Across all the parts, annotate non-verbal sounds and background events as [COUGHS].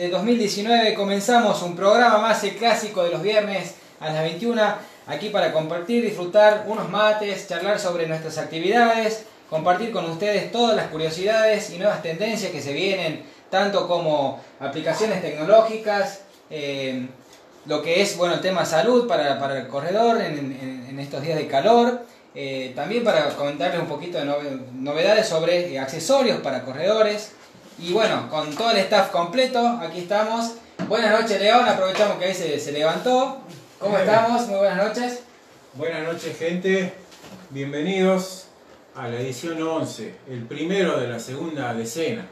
de 2019 comenzamos un programa más, el clásico de los viernes a las 21, aquí para compartir, disfrutar unos mates, charlar sobre nuestras actividades, compartir con ustedes todas las curiosidades y nuevas tendencias que se vienen, tanto como aplicaciones tecnológicas, eh, lo que es bueno el tema salud para, para el corredor en, estos días de calor, eh, también para comentarles un poquito de novedades sobre accesorios para corredores. Y bueno, con todo el staff completo, aquí estamos. Buenas noches, León. Aprovechamos que ahí se, se levantó. ¿Cómo estamos? Muy buenas noches. Buenas noches, gente. Bienvenidos a la edición 11, el primero de la segunda decena.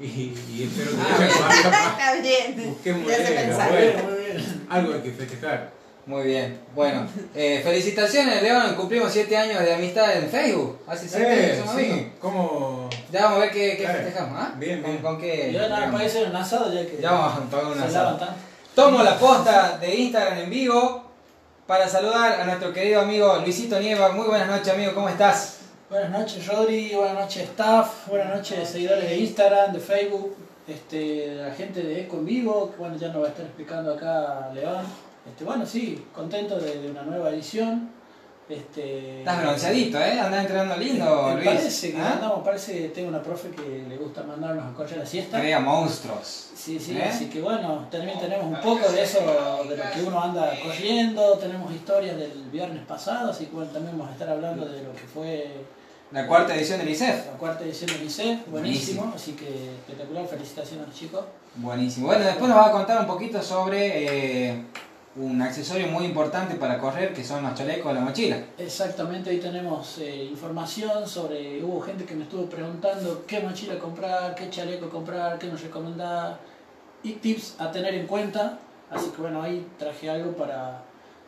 Y, espero que ah, [LAUGHS] bien. Busquemos. Algo hay que festejar. Muy bien. Bueno, eh, felicitaciones, León. Cumplimos 7 años de amistad en Facebook. Hace 7 eh, años somos sí. ¿Cómo? Ya vamos a ver qué, qué festejamos. ¿ah? Bien, bien. ¿Con, qué? Ya nada, parece un asado ya que. Ya vamos a pagar un asado. Tomo la posta de Instagram en vivo para saludar a nuestro querido amigo Luisito Nieva. Muy buenas noches, amigo. ¿Cómo estás? Buenas noches, Rodri. Buenas noches, staff. Buenas noches, seguidores de Instagram, de Facebook. Este, la gente de Eco en vivo. Bueno, ya nos va a estar explicando acá León. Este, bueno, sí, contento de, una nueva edición. Este, Estás bronceadito, ¿eh? Andás entrenando lindo, Luis. Parece que ¿Ah? andamos, parece que tengo una profe que le gusta mandarnos a correr la siesta. Veía monstruos. Sí, sí, ¿Eh? así que bueno, también tenemos un poco de eso, de lo que uno anda corriendo, tenemos historias del viernes pasado, así que bueno, también vamos a estar hablando de lo que fue... La cuarta edición del ICEF. La cuarta edición del ICEF, buenísimo, así que espectacular, felicitaciones a los chicos. Buenísimo. Bueno, después nos va a contar un poquito sobre... Eh, un accesorio muy importante para correr, que son los chalecos de la mochila. Exactamente, ahí tenemos eh, información sobre, hubo gente que me estuvo preguntando qué mochila comprar, qué chaleco comprar, qué nos recomendaba, y tips a tener en cuenta. Así que bueno, ahí traje algo para,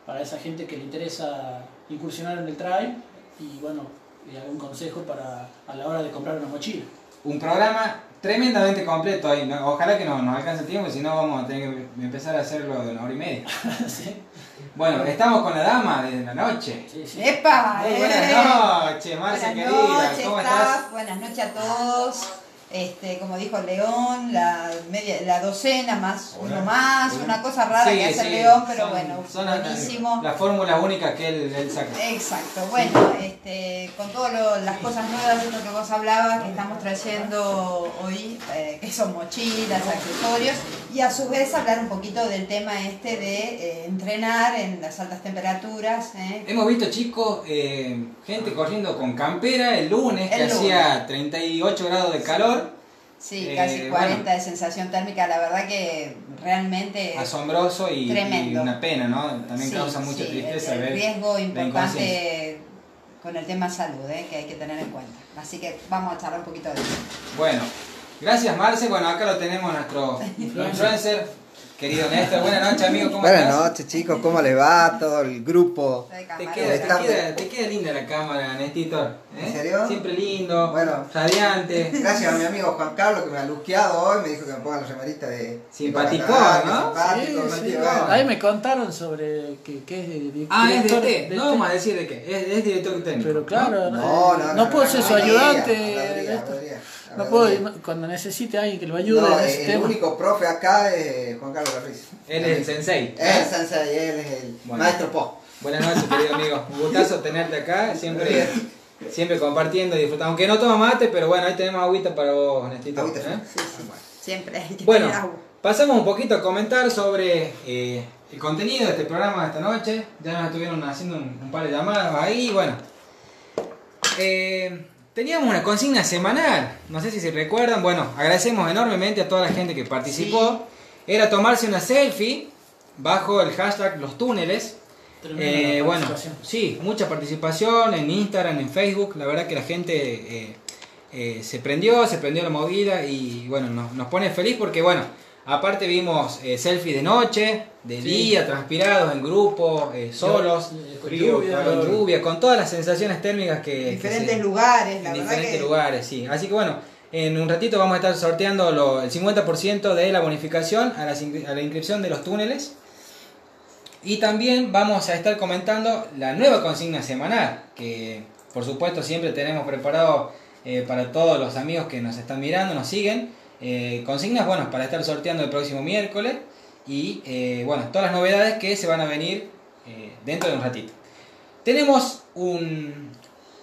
para esa gente que le interesa incursionar en el trail y bueno, y algún consejo para a la hora de comprar una mochila. Un programa tremendamente completo ahí. Ojalá que no nos alcance el tiempo, si no vamos a tener que empezar a hacerlo de una hora y media. [LAUGHS] Bueno, estamos con la dama de la noche. ¡Epa! Muy buenas noches, Marcia querida. ¿Cómo estás? Buenas noches a todos este, como dijo León, la, media, la docena más uno más, una cosa rara que hace León, pero bueno, son buenísimo. La, fórmula única que él, él, saca. Exacto, bueno, este, con todas las cosas nuevas de lo que vos hablabas, que estamos trayendo hoy, eh, que son mochilas, accesorios, y a su vez hablar un poquito del tema este de eh, entrenar en las altas temperaturas. Eh. Hemos visto chicos, gente corriendo con campera el lunes, que hacía 38 grados de calor. Sí, casi 40 eh, de sensación térmica, la verdad que realmente... Asombroso y, una pena, ¿no? También causa mucha tristeza el, riesgo importante con el tema salud, ¿eh? que hay que tener en cuenta. Así que vamos a charlar un poquito de eso. Bueno, gracias Marce, bueno acá lo tenemos nuestro [LAUGHS] influencer Querido Néstor, buenas noches, amigo. ¿Cómo buenas noches, chicos. ¿Cómo les va todo el grupo? Te queda, te, queda, linda la cámara, Néstor. ¿Eh? ¿En serio? Siempre lindo, bueno, radiante. [LAUGHS] Gracias a mi amigo Juan Carlos que me ha luqueado hoy. Me dijo que me pongan los remeritas de. Simpático, ¿no? Simpático, sí, sí, Ahí me contaron sobre que, que es director. Ah, es de T. No vamos a decir de qué. Es, es director técnico. Pero claro, no, no, no, no puedo ser su ayudante. No puedo, cuando necesite a alguien que lo ayude no, en el único profe acá es Juan Carlos Garriz. Él es el sensei. Él es el sensei, él es el maestro Po. Buenas noches, querido amigo. Un gustazo tenerte acá, siempre, siempre compartiendo y disfrutando. Aunque no toma mate, pero bueno, ahí tenemos agüita para vos, Nestito. Agüita, ¿eh? sí, sí. Siempre hay que bueno, agua. pasamos un poquito a comentar sobre eh, el contenido de este programa de esta noche. Ya nos estuvieron haciendo un, un par de llamadas ahí, bueno. Eh, Teníamos una consigna semanal, no sé si se recuerdan, bueno, agradecemos enormemente a toda la gente que participó. Era tomarse una selfie bajo el hashtag los túneles. Eh, bueno, sí, mucha participación en Instagram, en Facebook. La verdad que la gente eh, eh, se prendió, se prendió la movida y bueno, nos, nos pone feliz porque bueno, Aparte vimos eh, selfies de noche, de día, transpirados en grupo, eh, solos, con lluvia, con lluvia, con todas las sensaciones térmicas que... En diferentes lugares, la en diferentes lugares, sí. Así que bueno, en un ratito vamos a estar sorteando el 50% de la bonificación a la, a la inscripción de los túneles. Y también vamos a estar comentando la nueva consigna semanal, que por supuesto siempre tenemos preparado eh, para todos los amigos que nos están mirando, nos siguen eh, consignas, bueno, para estar sorteando el próximo miércoles y, eh, bueno, todas las novedades que se van a venir dentro de un ratito. Tenemos un,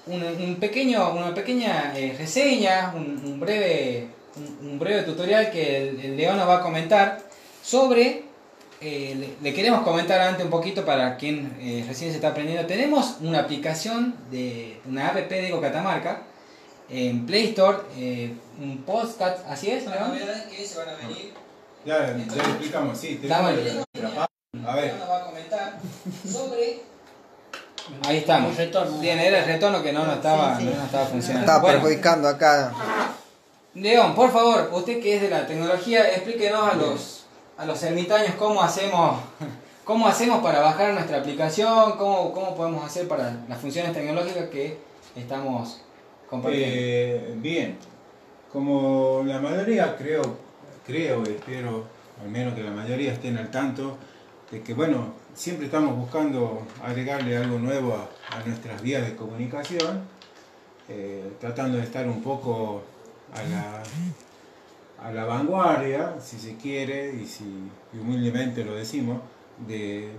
un, pequeño, una pequeña reseña, un, breve, un breve tutorial que el, el León nos va a comentar sobre eh, le, le queremos comentar antes un poquito para quien eh, recién se está aprendiendo. Tenemos una aplicación de una app de Ego Catamarca en Play Store, eh, un podcast, así es. ¿no? que se van a venir. Ya, ya lo explicamos, sí. Dame. tenemos página. A ver, Nos va a comentar sobre. Ahí estamos. El retorno. Bien, era el retorno que no nos estaba, Sí, sí. no estaba funcionando. Está Bueno, perjudicando acá. León, por favor, usted que es de la tecnología, explíquenos a los, a los ermitaños cómo hacemos, [LAUGHS] cómo hacemos para bajar nuestra aplicación, cómo, cómo podemos hacer para las funciones tecnológicas que estamos compartiendo. eh, bien. Como la mayoría creo, creo, espero, al menos que la mayoría estén al tanto, de que bueno, siempre estamos buscando agregarle algo nuevo a, nuestras vías de comunicación, eh, tratando de estar un poco a la, a la vanguardia, si se quiere, y si y humildemente lo decimos, de,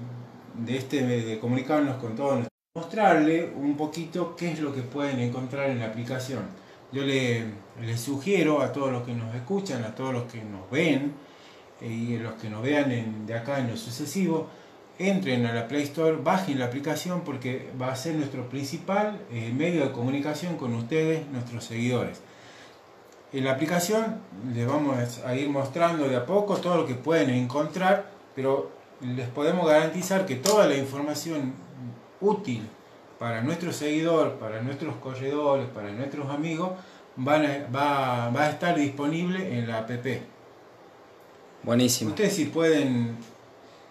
de este de comunicarnos con todos mostrarle un poquito qué es lo que pueden encontrar en la aplicación. Yo le, les sugiero a todos los que nos escuchan, a todos los que nos ven eh, y los que nos vean de acá en lo sucesivo, entren a la Play Store, bajen la aplicación porque va a ser nuestro principal eh, medio de comunicación con ustedes, nuestros seguidores. En la aplicación les vamos a ir mostrando de a poco todo lo que pueden encontrar, pero les podemos garantizar que toda la información útil para nuestro seguidor, para nuestros corredores, para nuestros amigos, van a- va, va a estar disponible en la app. Buenísimo. Ustedes si pueden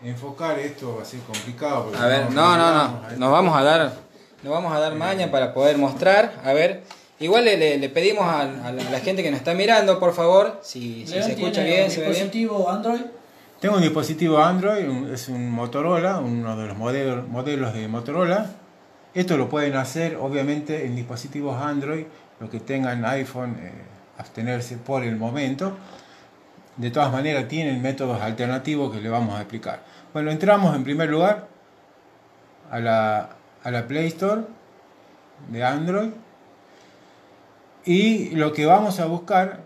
enfocar esto va a ser complicado. A ver, no, no, no, nos vamos a dar, nos vamos a dar maña para poder mostrar, a ver. Igual le, le- le pedimos a, a la, a la gente que nos está mirando, por favor, si, se escucha tiene bien, un se ve bien. dispositivo Android. Tengo un dispositivo Android, un- es un Motorola, uno de los modelos, modelos de Motorola. Esto lo pueden hacer obviamente en dispositivos Android, los que tengan iPhone, eh, abstenerse por el momento. De todas maneras tienen métodos alternativos que le vamos a explicar. Bueno, entramos en primer lugar a la, a la Play Store de Android. Y lo que vamos a buscar,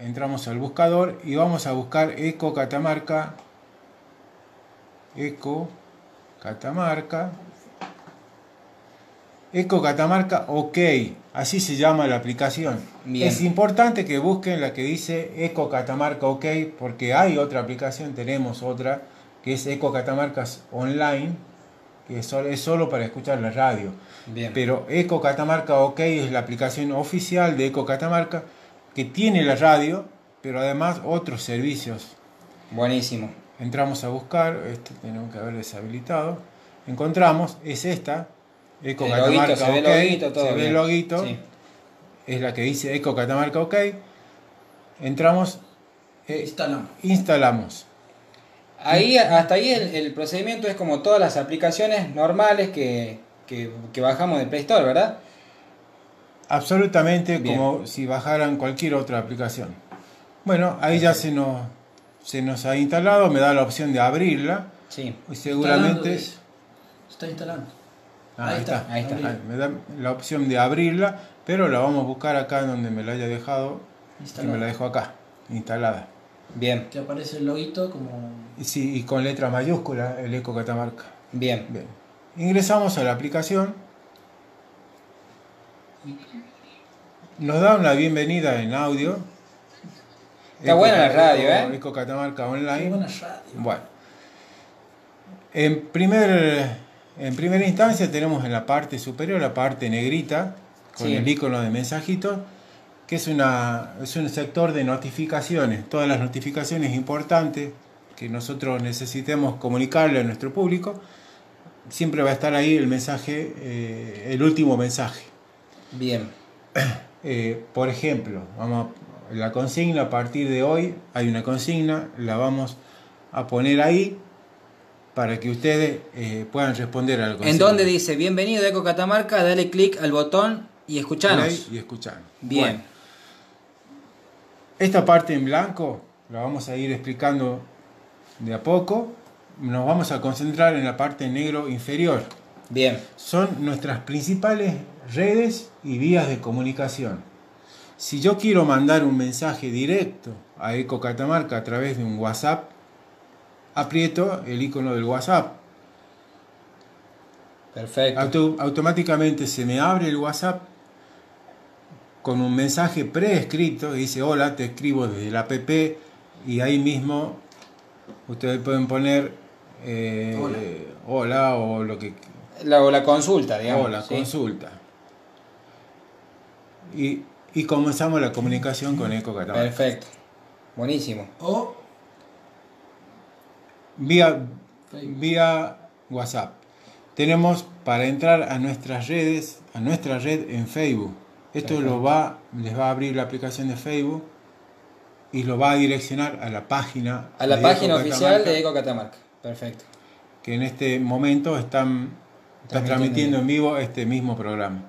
entramos al buscador y vamos a buscar Eco Catamarca. Eco Catamarca. Eco Catamarca OK. Así se llama la aplicación. Bien. Es importante que busquen la que dice Eco Catamarca OK porque hay otra aplicación, tenemos otra que es Eco Catamarcas Online, que es solo, es solo para escuchar la radio. Bien. Pero Eco Catamarca OK es la aplicación oficial de Eco Catamarca que tiene la radio, pero además otros servicios. Buenísimo. Entramos a buscar, esto tenemos que haber deshabilitado. Encontramos, es esta, Eco El Catamarca loguito, se ve el OK, loguito, todo se ve el loguito, Sí. es la que dice Eco Catamarca OK. Entramos, eh, Instalamos. instalamos. Ahí, hasta ahí el, el procedimiento es como todas las aplicaciones normales que, que, que bajamos de Play Store, ¿verdad? Absolutamente Bien. como si bajaran cualquier otra aplicación. Bueno, ahí ya se nos, se nos ha instalado, me da la opción de abrirla. Sí. Y seguramente... dice. Está instalando. Ah, Ahí ahí está, está, ahí está. Ah, Me da la opción de abrirla, pero la vamos a buscar acá donde me la haya dejado. Y me la dejo acá, instalada. Bien, Te aparece el loguito como. Y, sí, y con letra mayúscula, el Eco Catamarca. bien. Bien. Ingresamos a la aplicación. Nos da una bienvenida en audio. Está buena la radio, ¿eh? Eco Catamarca Qué Online. buena radio. Bueno. En, primer, en primera instancia tenemos en la parte superior la parte negrita con Sí. el icono de mensajitos, que es, una, es un sector de notificaciones. Todas las notificaciones importantes que nosotros necesitemos comunicarle a nuestro público, siempre va a estar ahí el mensaje, eh, el último mensaje. Bien. [CLEARS THROAT] Eh, por ejemplo, vamos a- la consigna a partir de hoy, hay una consigna, la vamos a poner ahí para que ustedes eh, puedan responder a la consigna. En donde dice, bienvenido a Eco Catamarca, dale clic al botón y escuchanos. Y escuchar. Bien. Bueno, esta parte en blanco la vamos a ir explicando de a poco. Nos vamos a concentrar en la parte negro inferior. Bien, Son nuestras principales redes y vías de comunicación. Si yo quiero mandar un mensaje directo a Eco Catamarca a través de un WhatsApp, aprieto el icono del WhatsApp. perfecto. Auto- automáticamente se me abre el WhatsApp con un mensaje preescrito que dice hola, te escribo desde la app y ahí mismo ustedes pueden poner eh, Hola. hola o lo que La, o la consulta, digamos. o la ¿sí? consulta. Y, y comenzamos la comunicación con Eco Catamarca. Perfecto. Buenísimo. O Vía, vía WhatsApp. Tenemos para entrar a nuestras redes, a nuestra red en Facebook. Esto Perfecto. lo va, les va a abrir la aplicación de Facebook y lo va a direccionar a la página. A la página Eco oficial Catamarca, de Eco Catamarca. Perfecto. Que en este momento están, Transmitiendo transmitiendo en vivo este mismo programa.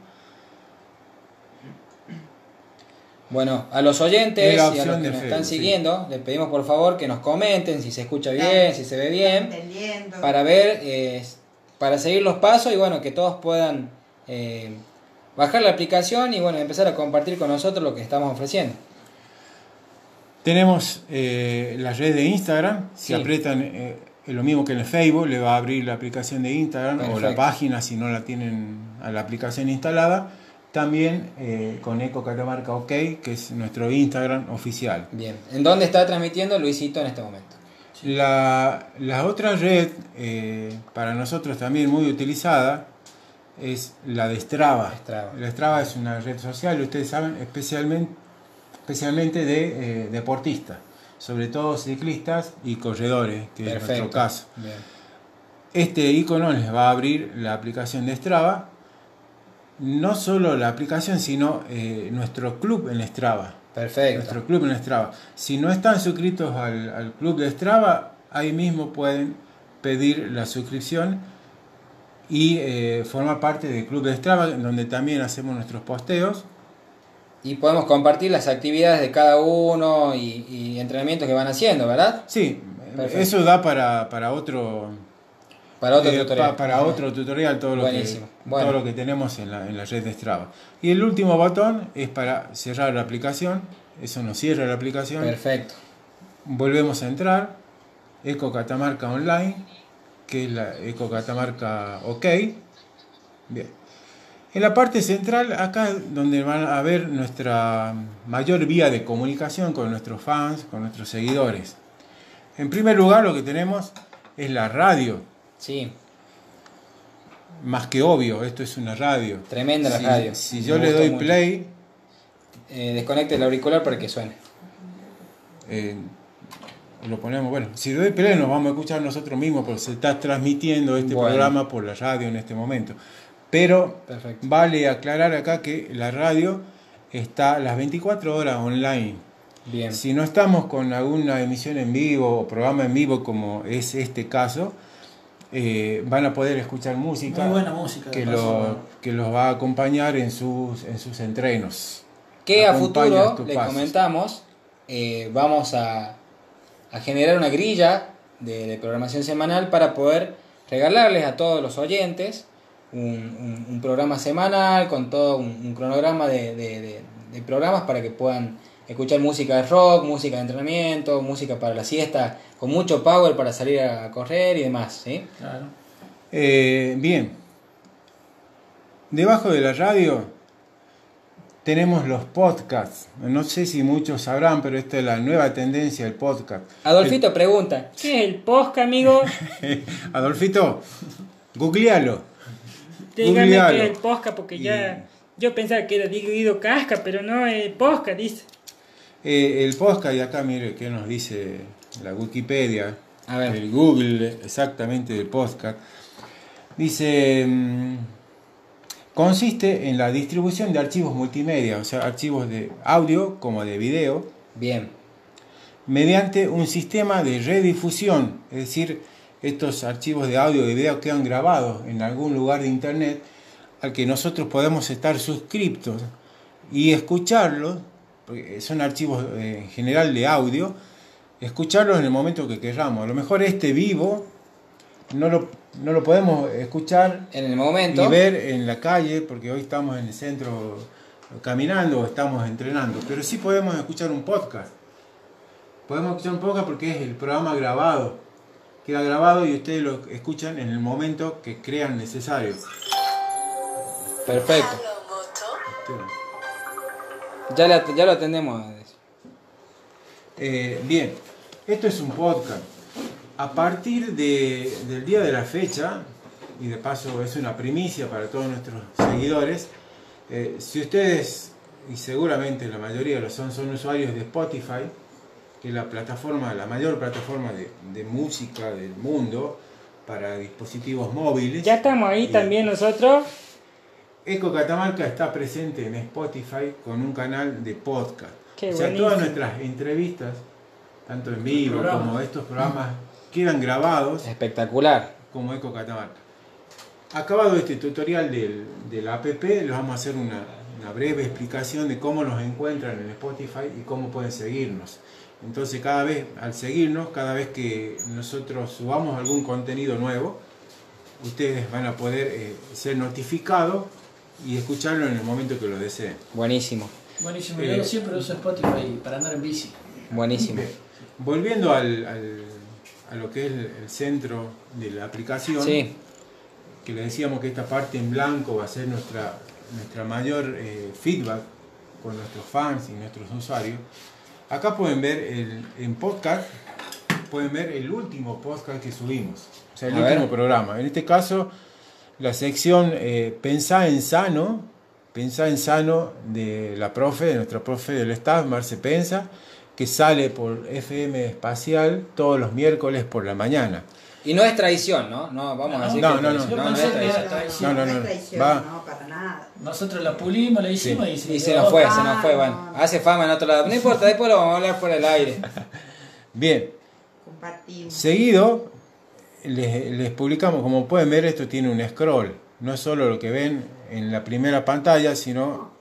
Bueno, a los oyentes y a los que nos Facebook, están sí. siguiendo, les pedimos por favor que nos comenten si se escucha bien, si se ve bien, para ver, eh, para seguir los pasos y bueno, que todos puedan eh, bajar la aplicación y bueno, empezar a compartir con nosotros lo que estamos ofreciendo. Tenemos eh, la red de Instagram. Si Sí. aprietan lo mismo que en el Facebook, le va a abrir la aplicación de Instagram o la página si no la tienen a la aplicación instalada. También eh, con Eco Catamarca OK, que es nuestro Instagram oficial. Bien, ¿en dónde está transmitiendo Luisito en este momento? La, la otra red, eh, para nosotros también muy utilizada, es la de Strava. Strava. La Strava es una red social, ustedes saben, especialmente, especialmente de eh, deportistas, sobre todo ciclistas y corredores, que es nuestro caso. Bien. Este icono les va a abrir la aplicación de Strava, no solo la aplicación, sino eh, nuestro club en Strava Perfecto. nuestro club en Strava. Si no están suscritos al, al club de Strava, ahí mismo pueden pedir la suscripción y eh, formar parte del club de Strava, donde también hacemos nuestros posteos. Y podemos compartir las actividades de cada uno y, y entrenamientos que van haciendo, ¿verdad? Sí, Perfecto. eso da para, para otro Para otro eh, tutorial. pa- para otro tutorial todo lo, que, Buenísimo. Bueno. todo lo que tenemos en la, en la red de Strava. Y el último botón es para cerrar la aplicación. Eso nos cierra la aplicación. Perfecto. Volvemos a entrar, Eco Catamarca Online, que es la Eco Catamarca OK. Bien. En la parte central, acá donde van a ver nuestra mayor vía de comunicación con nuestros fans, con nuestros seguidores. En primer lugar, lo que tenemos es la radio. Sí, Más que obvio, esto es una radio. tremenda la Si- radio. Si Me yo le doy mucho. play, Eh, desconecte el auricular para que suene. eh, lo ponemos, bueno, si doy play nos vamos a escuchar nosotros mismos porque se está transmitiendo este Bueno. programa por la radio en este momento. Pero Perfecto. vale aclarar acá que la radio está las 24 horas online. Bien. Si no estamos con alguna emisión en vivo o programa en vivo como es este caso, eh, van a poder escuchar música Muy buena música. de que, lo, que los va a acompañar en sus, en sus entrenos. Que a futuro, les pasos. comentamos, eh, vamos a, a generar una grilla de, de programación semanal para poder regalarles a todos los oyentes un, un- un programa semanal con todo un, un cronograma de, de- de- de programas para que puedan escuchar música de rock, música de entrenamiento, música para la siesta, con mucho power para salir a correr y demás. ¿sí? Claro. Eh, bien. Debajo de la radio tenemos los podcasts. No sé si muchos sabrán, pero esta es la nueva tendencia del podcast. Adolfito pregunta, ¿qué es el posca, amigo? [LAUGHS] Adolfito, googlealo. Dígame Googlealo. que es el Posca, porque ya. Yo pensaba que era Guido Casca, pero no es Posca, dice. Eh, el podcast, y acá mire qué nos dice la Wikipedia, A ver. el Google exactamente del podcast. Dice, mm, consiste en la distribución de archivos multimedia, o sea, archivos de audio como de video, Bien, mediante un sistema de redifusión, es decir, estos archivos de audio y video quedan grabados en algún lugar de internet al que nosotros podemos estar suscriptos y escucharlos porque son archivos eh, en general de audio, escucharlos en el momento que queramos. A lo mejor este vivo no lo, no lo podemos escuchar En el momento. y ver en la calle, porque hoy estamos en el centro caminando o estamos entrenando, pero sí podemos escuchar un podcast. Podemos escuchar un podcast porque es el programa grabado. Queda grabado y ustedes lo escuchan en el momento que crean necesario. Perfecto. Ya, la- ya lo atendemos. Eh, bien, esto es un podcast. A partir de- del día de la fecha, y de paso es una primicia para todos nuestros seguidores, eh, si ustedes, y seguramente la mayoría lo son, son usuarios de Spotify, que es la plataforma, la mayor plataforma de, de música del mundo para dispositivos móviles. Ya estamos ahí también nosotros. Eco Catamarca está presente en Spotify con un canal de podcast. Qué o sea, buenísimo. todas nuestras entrevistas, tanto en vivo como estos programas, quedan grabados Espectacular. como Eco Catamarca. Acabado este tutorial del, del app, les vamos a hacer una, una breve explicación de cómo nos encuentran en Spotify y cómo pueden seguirnos. Entonces, cada vez, al seguirnos, cada vez que nosotros subamos algún contenido nuevo, ustedes van a poder eh, ser notificados y escucharlo en el momento que lo deseen. Buenísimo. Buenísimo, Eh, yo siempre uso Spotify para andar en bici. Buenísimo. Bien. Volviendo al, al- a lo que es el, el centro de la aplicación, Sí. que le decíamos que esta parte en blanco va a ser nuestra, nuestra mayor eh, feedback con nuestros fans y nuestros usuarios. Acá pueden ver el, en podcast, pueden ver el último podcast que subimos, o sea, el A último ver. programa. En este caso, la sección eh, Pensá en Sano, Pensá en Sano de la profe, de nuestra profe del staff, Marce Pensa, que sale por FM Espacial todos los miércoles por la mañana. Y no es tradición, ¿no? No, vamos a decir No, que no, es no. no, no es. No, no, no. es traición, Va. no, para nada. Nosotros la pulimos, la hicimos y se Y se nos fue, se nos fue, bueno. Hace fama en otro lado. No importa, [LAUGHS] después lo vamos a hablar por el aire. Bien, Compartimos. Seguido, les, les publicamos, como pueden ver, esto tiene un scroll. No es solo lo que ven en la primera pantalla, sino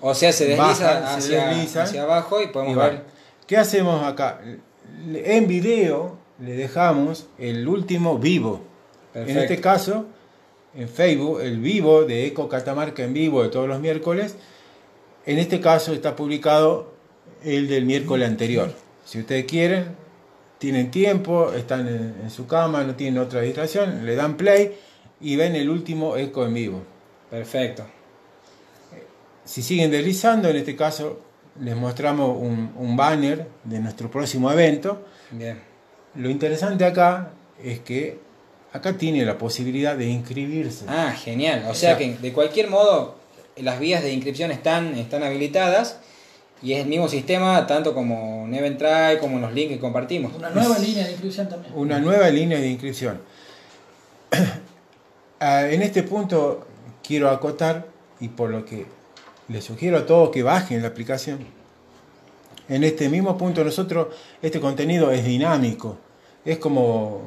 O sea, se desliza, se hacia, desliza. hacia abajo y podemos y ver. ¿Qué hacemos acá? En video le dejamos el último vivo. En este caso, en Facebook, el vivo de Eco Catamarca en vivo de todos los miércoles. En este caso está publicado el del miércoles anterior. Si ustedes quieren, tienen tiempo, están en, en su cama, no tienen otra distracción, le dan play y ven el último Eco en vivo. Perfecto. Si siguen deslizando, en este caso les mostramos un, un banner de nuestro próximo evento. Bien. Lo interesante acá es que acá tiene la posibilidad de inscribirse. Ah, genial. O sea que de cualquier modo las vías de inscripción están, están habilitadas y es el mismo sistema tanto como en Eventbrite como en los links que compartimos. Una nueva línea de inclusión también. Una nueva línea de inscripción. [COUGHS] Ah, en este punto quiero acotar, y por lo que les sugiero a todos que bajen la aplicación, en este mismo punto nosotros, este contenido es dinámico, es como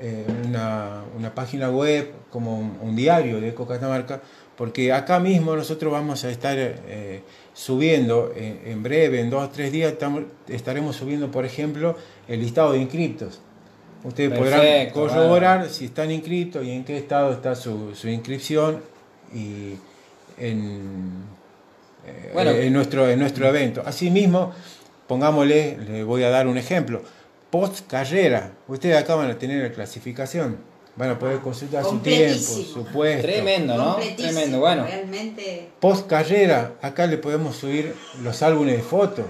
eh, una, una página web, como un, un diario de Eco Catamarca, porque acá mismo nosotros vamos a estar eh, subiendo en, en breve, en dos o tres días, estamos- estaremos subiendo, por ejemplo, el listado de inscriptos. Ustedes podrán corroborar si están inscritos y en qué estado está su, su inscripción y en, eh, Bueno. en, nuestro, en nuestro evento. Asimismo, pongámosle, le voy a dar un ejemplo, post carrera, ustedes acá van a tener la clasificación, van a poder consultar su tiempo, su puesto. Tremendo, ¿no? Tremendo. Bueno, Realmente. Post carrera, acá le podemos subir los álbumes de fotos.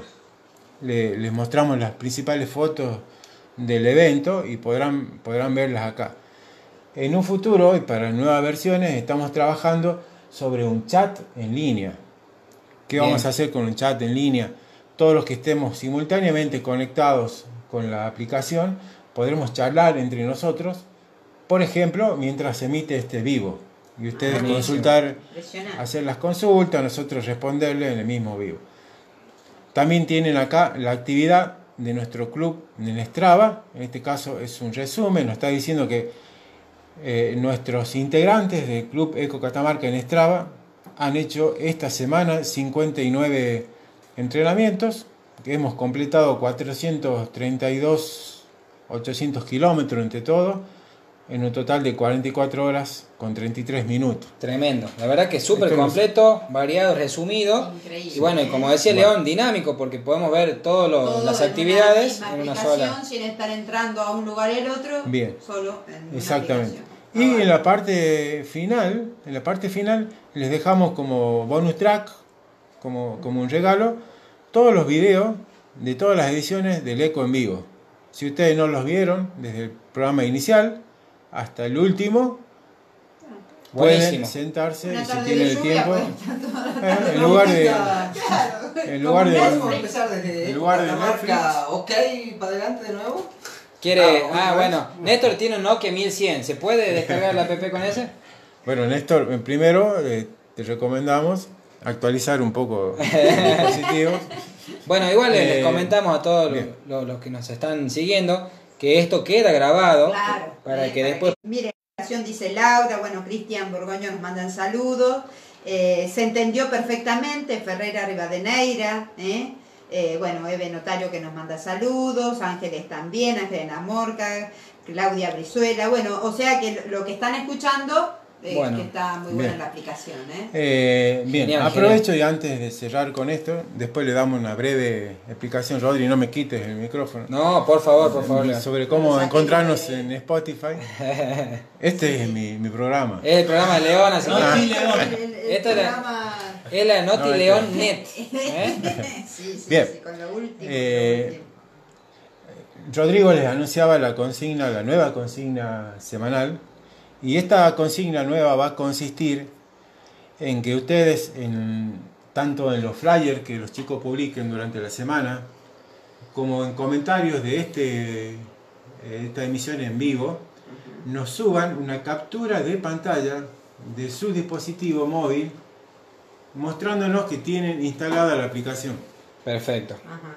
Le- les mostramos las principales fotos del evento y podrán, podrán verlas acá. En un futuro, y para nuevas versiones, estamos trabajando sobre un chat en línea. ¿Qué Bien. vamos a hacer con un chat en línea? Todos los que estemos simultáneamente conectados con la aplicación podremos charlar entre nosotros, por ejemplo, mientras se emite este vivo. Y ustedes consultar hacer las consultas, nosotros responderle en el mismo vivo. También tienen acá la actividad de nuestro club en Strava, en este caso es un resumen, nos está diciendo que eh, nuestros integrantes del club Eco Catamarca en Strava han hecho esta semana 59 entrenamientos, que hemos completado 432, 800 kilómetros entre todo, en un total de 44 horas con 33 minutos. Tremendo. La verdad que es súper completo, variado, resumido. Increíble, Y bueno, y como decía Bueno. León, dinámico, porque podemos ver todas Todo las en actividades una en una sola. sin estar entrando a un lugar y el otro, Bien. solo en una Exactamente. aplicación. Y Ah, en la parte final, en la parte final les dejamos como bonus track, como, como un regalo, todos los videos de todas las ediciones del Eco en vivo. Si ustedes no los vieron desde el programa inicial hasta el último, pueden Buenísimo. sentarse Una si tienen el tiempo. pues, eh, en lugar de, Claro. en lugar de, en lugar de Catamarca, ok, para adelante de nuevo. Quiere, Ah, ah, bueno. Néstor tiene un Nokia 1100, ¿se puede descargar la app con ese? Bueno, Néstor, primero eh, te recomendamos actualizar un poco [LAUGHS] el dispositivo. Bueno, igual les- les Eh, comentamos a todos los, los- los que nos están siguiendo que esto queda grabado Claro. para eh, que después Mire, la relación dice Laura, bueno, Cristian Borgoño nos mandan saludos. eh, se entendió perfectamente, Ferreira Rivadeneira, ¿eh? Eh, bueno, Eve Notario que nos manda saludos, Ángeles también, Ángeles Namorca, Claudia Brizuela, bueno, o sea que lo que están escuchando, eh, Bueno, que está muy buena bien. la aplicación, ¿eh? Eh, bien, Genial, aprovecho y antes de cerrar con esto, después le damos una breve explicación, Rodri, no me quites el micrófono. No, por favor, por favor. Sobre cómo encontrarnos en Spotify. [LAUGHS] Este es mi, mi programa. Es el programa de León, así No, que sí, León. El- el Esto era- programa- es la Noti No, este- León Net. [LAUGHS] ¿eh? sí, sí, Bien. sí, con lo último. Eh, lo último. Rodrigo les anunciaba la consigna, la nueva consigna semanal. Y esta consigna nueva va a consistir en que ustedes, en, tanto en los flyers que los chicos publiquen durante la semana, como en comentarios de este, eh, esta emisión en vivo, nos suban una captura de pantalla de su dispositivo móvil mostrándonos que tienen instalada la aplicación. Perfecto. Ajá.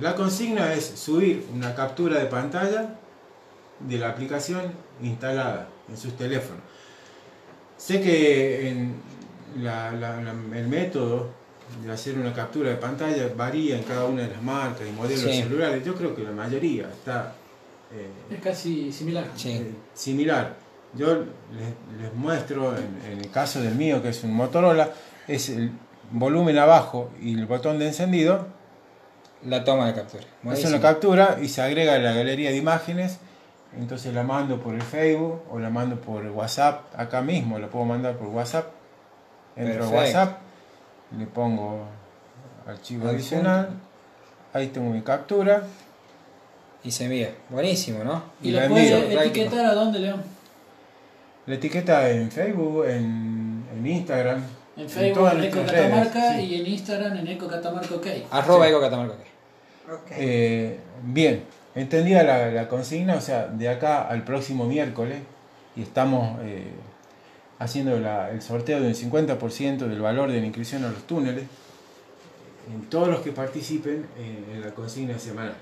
La consigna es subir una captura de pantalla de la aplicación instalada en sus teléfonos. Sé que en la- la- la- el método de hacer una captura de pantalla varía en cada una de las marcas y modelos Sí. celulares. Yo creo que la mayoría está eh, Es casi similar. Sí. eh, similar. Yo les, les muestro, en, en el caso del mío, que es un Motorola, es el volumen abajo y el botón de encendido La toma de captura. Hace Buenísimo. una captura y se agrega a la galería de imágenes. Entonces la mando por el Facebook o la mando por WhatsApp. Acá mismo la puedo mandar por WhatsApp. Entro Perfecto. a WhatsApp, le pongo archivo Adjunto. adicional. Ahí tengo mi captura. Y se envía. Buenísimo, ¿no? ¿Y Y la la puede envío. etiquetar a dónde, León? La etiqueta en Facebook, en, en Instagram. En Facebook todas en Eco Catamarca sí. y en Instagram en Eco Catamarca OK. Arroba Sí. Eco Catamarca. Ok. Eh, bien, entendida la, la consigna, o sea, de acá al próximo miércoles, y estamos eh, haciendo la- el sorteo del 50% del valor de la inscripción a los túneles, en todos los que participen eh, en la consigna semanal.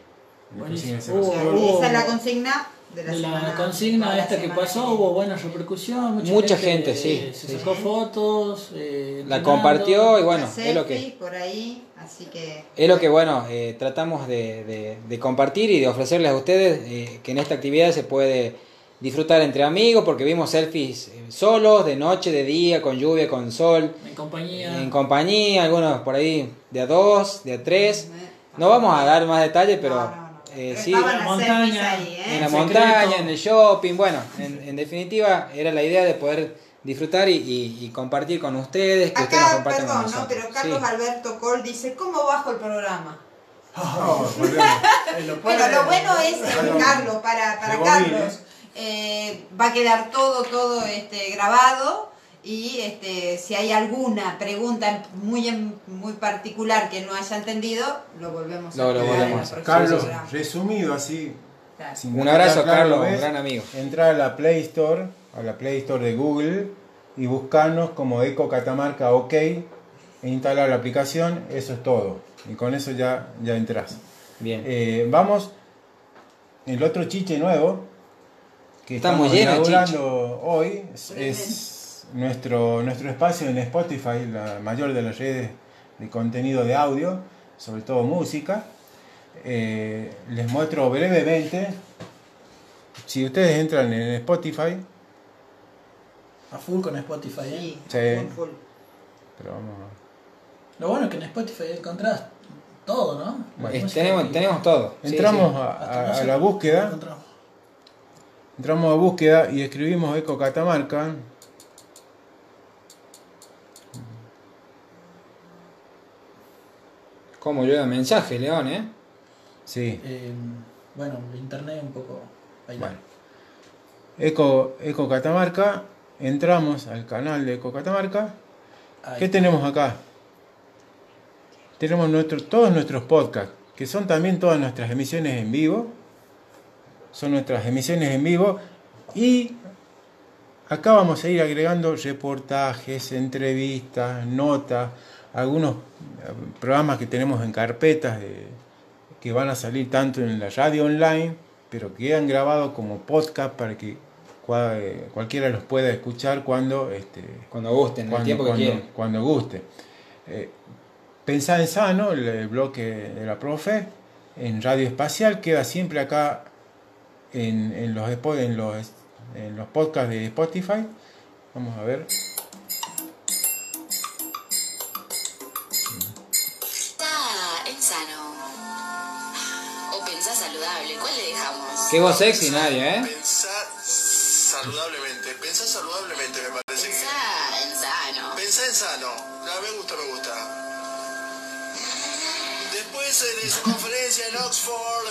En la consigna semanal. esa es la consigna de la, De la semana- consigna esta que pasó hubo buena repercusión, mucha, Mucha gente, sí, eh, Se sí. sacó fotos, eh, La compartió y bueno, es lo que... por ahí, así que Es lo que, bueno, eh, tratamos de, de- de compartir y de ofrecerles a ustedes eh, que en esta actividad se puede disfrutar entre amigos porque vimos selfies eh, solos, de noche, de día, con lluvia, con sol, En compañía. en compañía, algunos por ahí de a dos, de a tres. No vamos a dar más detalles, pero, No, no, no. eh, Pero sí, estaban en la montaña, ahí, ¿eh? en la secreto. montaña, en el shopping, bueno, en, en definitiva era la idea de poder disfrutar y, y- y compartir con ustedes, que ustedes nos Acá, compartan con perdón, ¿no? nosotros. Pero Carlos Sí. Alberto Col dice, ¿cómo bajo el programa? [LAUGHS] No, volvemos. Bueno, lo bueno es, eh, Carlos, para, para. Carlos, eh, va a quedar todo, todo este, grabado y este, si hay alguna pregunta muy, en- muy particular que no haya entendido, lo volvemos Lo- lo a volvemos hacer. próximo Carlos, resumido así. Claro. Un abrazo, Carlos, ¿lo un gran amigo. Entrar a la Play Store, a la Play Store de Google y buscarnos como Eco Catamarca OK e instalar la aplicación, eso es todo. Y con eso ya, ya entras. Bien. Eh, vamos, el otro chiche nuevo que Estamos estamos inaugurando hoy es, es nuestro, nuestro espacio en Spotify, la mayor de las redes de contenido de audio. sobre todo música. Eh, les muestro brevemente. Si ustedes entran en Spotify, A full con Spotify. ¿eh? Sí, Sí. full, full. pero vamos a- Lo bueno es que en Spotify encontrás todo, ¿no? Bueno, tenemos, y- tenemos todo. Entramos sí. a- la búsqueda. Entramos a búsqueda y escribimos Eco Catamarca. Cómo llueve mensaje, León, ¿eh? Sí. Eh, bueno, el internet un poco bailado. Bueno. Eco, Eco Catamarca. Entramos al canal de Eco Catamarca. Ahí. ¿Qué tenemos acá? Tenemos nuestro- todos nuestros podcasts, que son también todas nuestras emisiones en vivo. Son nuestras emisiones en vivo. Y acá vamos a ir agregando reportajes, entrevistas, notas, algunos eh, programas que tenemos en carpetas de- que van a salir tanto en la radio online, pero que quedan grabados como podcast para que cua- cualquiera los pueda escuchar cuando este, Cuando gusten, el cuando, tiempo que cuando- quieran. cuando guste. Eh, Pensá en Sano, el, el bloque de la profe, en Radio Espacial, queda siempre acá en, en los, en, los, en los podcasts de Spotify. Vamos a ver. Está insano. O pensá saludable, ¿cuál le dejamos? Qué voz sexy, Nadia, ¿eh? Pensá saludablemente, pensá saludablemente me parece que... Pensá insano. Pensá en sano, Ah, me gusta, me gusta. Después en su [LAUGHS] conferencia en Oxford,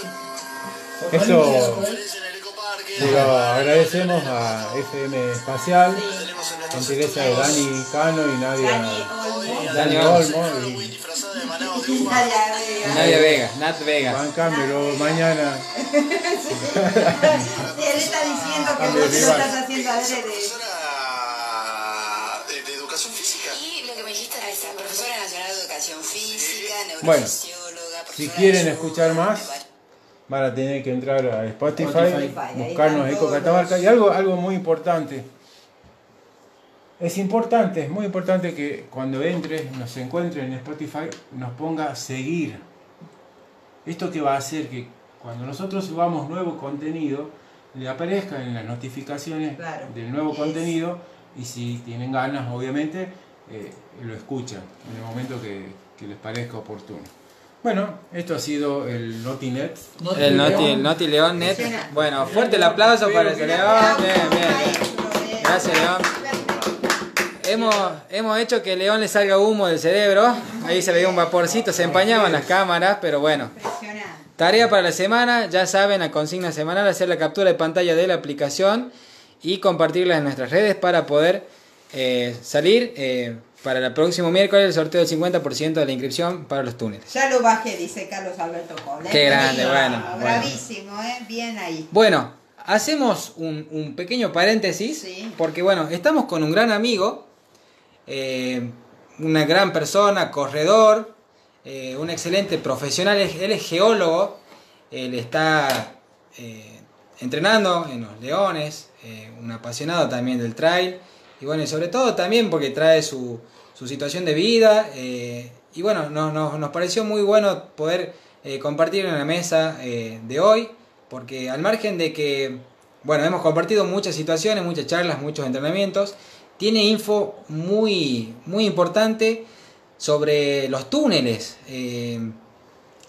Eso conferencia en el Ecoparque, se lo agradecemos a FM Espacial, en gentileza de Dani Cano y Nadia Olmo. Dani Dani Olmo. Y de manado de [LAUGHS] uva. Nadia Vega. Nat Vega. bancámelo mañana. [LAUGHS] Sí, él está diciendo que vos lo estás haciendo profesora de, de educación física. Y lo que me dijiste era esa, profesora nacional de educación física, Bueno, neurofisióloga, si profesora quieren escuchar más, Van a tener que entrar a Spotify, Spotify, buscarnos Eco Catamarca. Y algo, algo muy importante. Es importante, es muy importante que cuando entres, nos encuentre en Spotify, nos ponga seguir. Esto que va a hacer que cuando nosotros subamos nuevo contenido, le aparezca en las notificaciones Claro. del nuevo Yes. contenido y si tienen ganas, obviamente, eh, lo escuchan en el momento que, que les parezca oportuno. Bueno, esto ha sido el Notinet. Noti El Noti, León. el Noti León Net. Bueno, fuerte el aplauso para ese León. Bien, bien. bien. Gracias, León. Hemos, hemos hecho que León le salga humo del cerebro. Ahí se veía un vaporcito, se empañaban las cámaras, pero bueno. Impresionante. Tarea para la semana, ya saben, la consigna semanal, hacer la captura de pantalla de la aplicación y compartirla en nuestras redes para poder eh, salir eh, para el próximo miércoles el sorteo del 50% de la inscripción para los túneles. Ya lo bajé, dice Carlos Alberto Coble. Qué grande, bueno, bueno. Bravísimo, ¿eh? Bien ahí. Bueno, hacemos un, un pequeño paréntesis, Sí. porque bueno, estamos con un gran amigo, eh, una gran persona, corredor, eh, un excelente profesional, él es geólogo, él está eh, entrenando en los Leones, un apasionado también del trail, y bueno, y sobre todo también porque trae su, su situación de vida, y bueno, no- no- nos pareció muy bueno poder compartir en la mesa de hoy, porque al margen de que, bueno, hemos compartido muchas situaciones, muchas charlas, muchos entrenamientos, tiene info muy, muy importante sobre los túneles. Eh,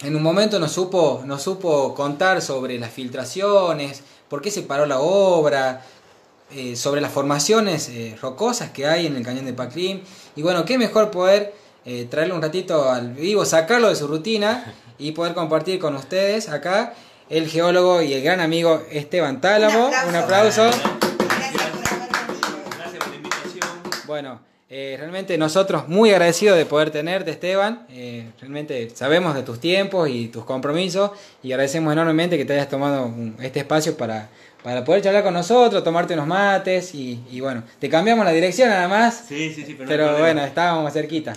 en un momento nos supo, nos supo contar sobre las filtraciones, por qué se paró la obra, eh, sobre las formaciones eh, rocosas que hay en el cañón de Paclín. Y bueno, qué mejor poder eh, traerle un ratito al vivo, sacarlo de su rutina y poder compartir con ustedes acá el geólogo y el gran amigo Esteban Tálamo. Un aplauso. Bueno, eh, realmente nosotros muy agradecidos de poder tenerte, Esteban. Eh, realmente sabemos de tus tiempos y tus compromisos y agradecemos enormemente que te hayas tomado un- este espacio para, para poder charlar con nosotros, tomarte unos mates y, y bueno, te cambiamos la dirección nada más, Sí, sí, sí, pero, no pero bueno, estábamos cerquita.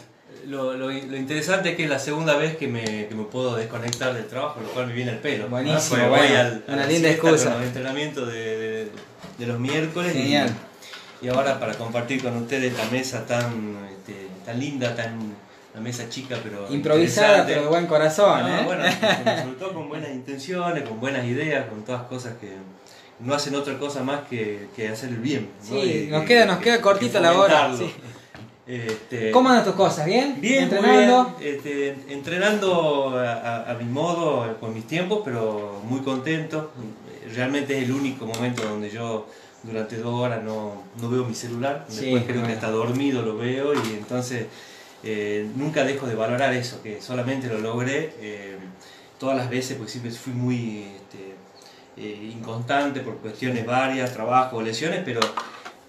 Lo, lo, lo interesante es que es la segunda vez que me, que me puedo desconectar del trabajo, lo cual me viene el pelo. ¿no? Buenísimo, voy bueno, al- a una linda excusa. Entrenamientos de, de- de los miércoles. Genial. Y, ahora para compartir con ustedes esta mesa tan, este, tan linda, tan, una mesa chica pero Improvisada, pero de buen corazón, No, ¿eh? bueno, me resultó [LAUGHS] con buenas intenciones, con buenas ideas, con todas cosas que no hacen otra cosa más que, que hacer el bien. ¿no? Sí, Y nos que- queda, nos que- queda que cortita la hora. sí. Este, ¿Cómo andan tus cosas? ¿Bien? Bien, ¿Entrenando? bien. Este, entrenando a, a- a mi modo, con mis tiempos, pero muy contento. Realmente es el único momento donde yo durante dos horas no, no veo mi celular. Sí, Después creo bueno. que hasta dormido lo veo y entonces eh, nunca dejo de valorar eso, que solamente lo logré eh, todas las veces, porque siempre fui muy este, eh, inconstante por cuestiones varias, trabajo, lesiones, pero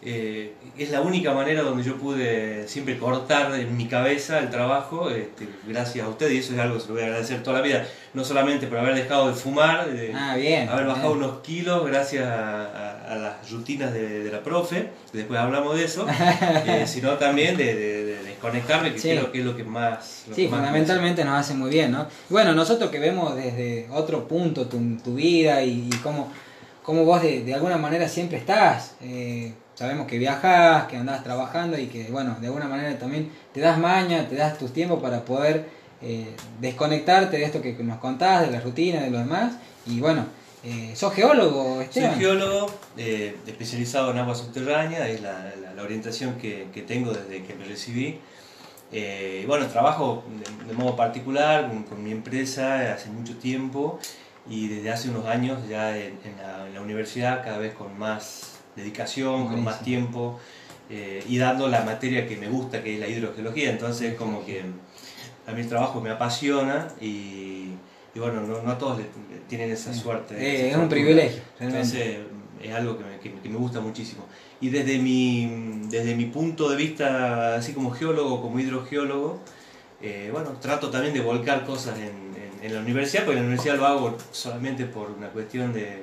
eh, es la única manera donde yo pude siempre cortar en mi cabeza el trabajo, este, gracias a usted, y eso es algo que se lo voy a agradecer toda la vida, no solamente por haber dejado de fumar, de Ah, bien. haber bajado bien. unos kilos gracias a, a- a las rutinas de, de la profe, después hablamos de eso, [LAUGHS] eh, sino también de, de- de desconectarme, que Sí. creo que es lo que más... lo Sí, que más me fundamentalmente nos hace muy bien, ¿no? Bueno, nosotros que vemos desde otro punto tu, tu vida y, y cómo, cómo vos de, de alguna manera siempre estás, eh, sabemos que viajás, que andás trabajando y que, bueno, de alguna manera también te das maña, te das tus tiempos para poder eh, desconectarte de esto que nos contás, de la rutina, de lo demás. Y bueno, eh, ¿sos geólogo, Soy Esteban? geólogo eh, especializado en agua subterránea, es la, la- la orientación que, que tengo desde que me recibí. Eh, y bueno, trabajo de, de modo particular con, con mi empresa hace mucho tiempo y desde hace unos años ya en, en la, en la universidad cada vez con más dedicación, con más tiempo eh, y dando la materia que me gusta, que es la hidrogeología. Entonces como que a mí el trabajo me apasiona y, y bueno, no, no todos tienen esa Sí. suerte. Eh, esa es un privilegio, realmente. Entonces es algo que me, que- que me gusta muchísimo. Y desde mi, desde mi punto de vista, así como geólogo, como hidrogeólogo, eh, bueno, trato también de volcar cosas en, en- en la universidad, porque en la universidad lo hago solamente por una cuestión de,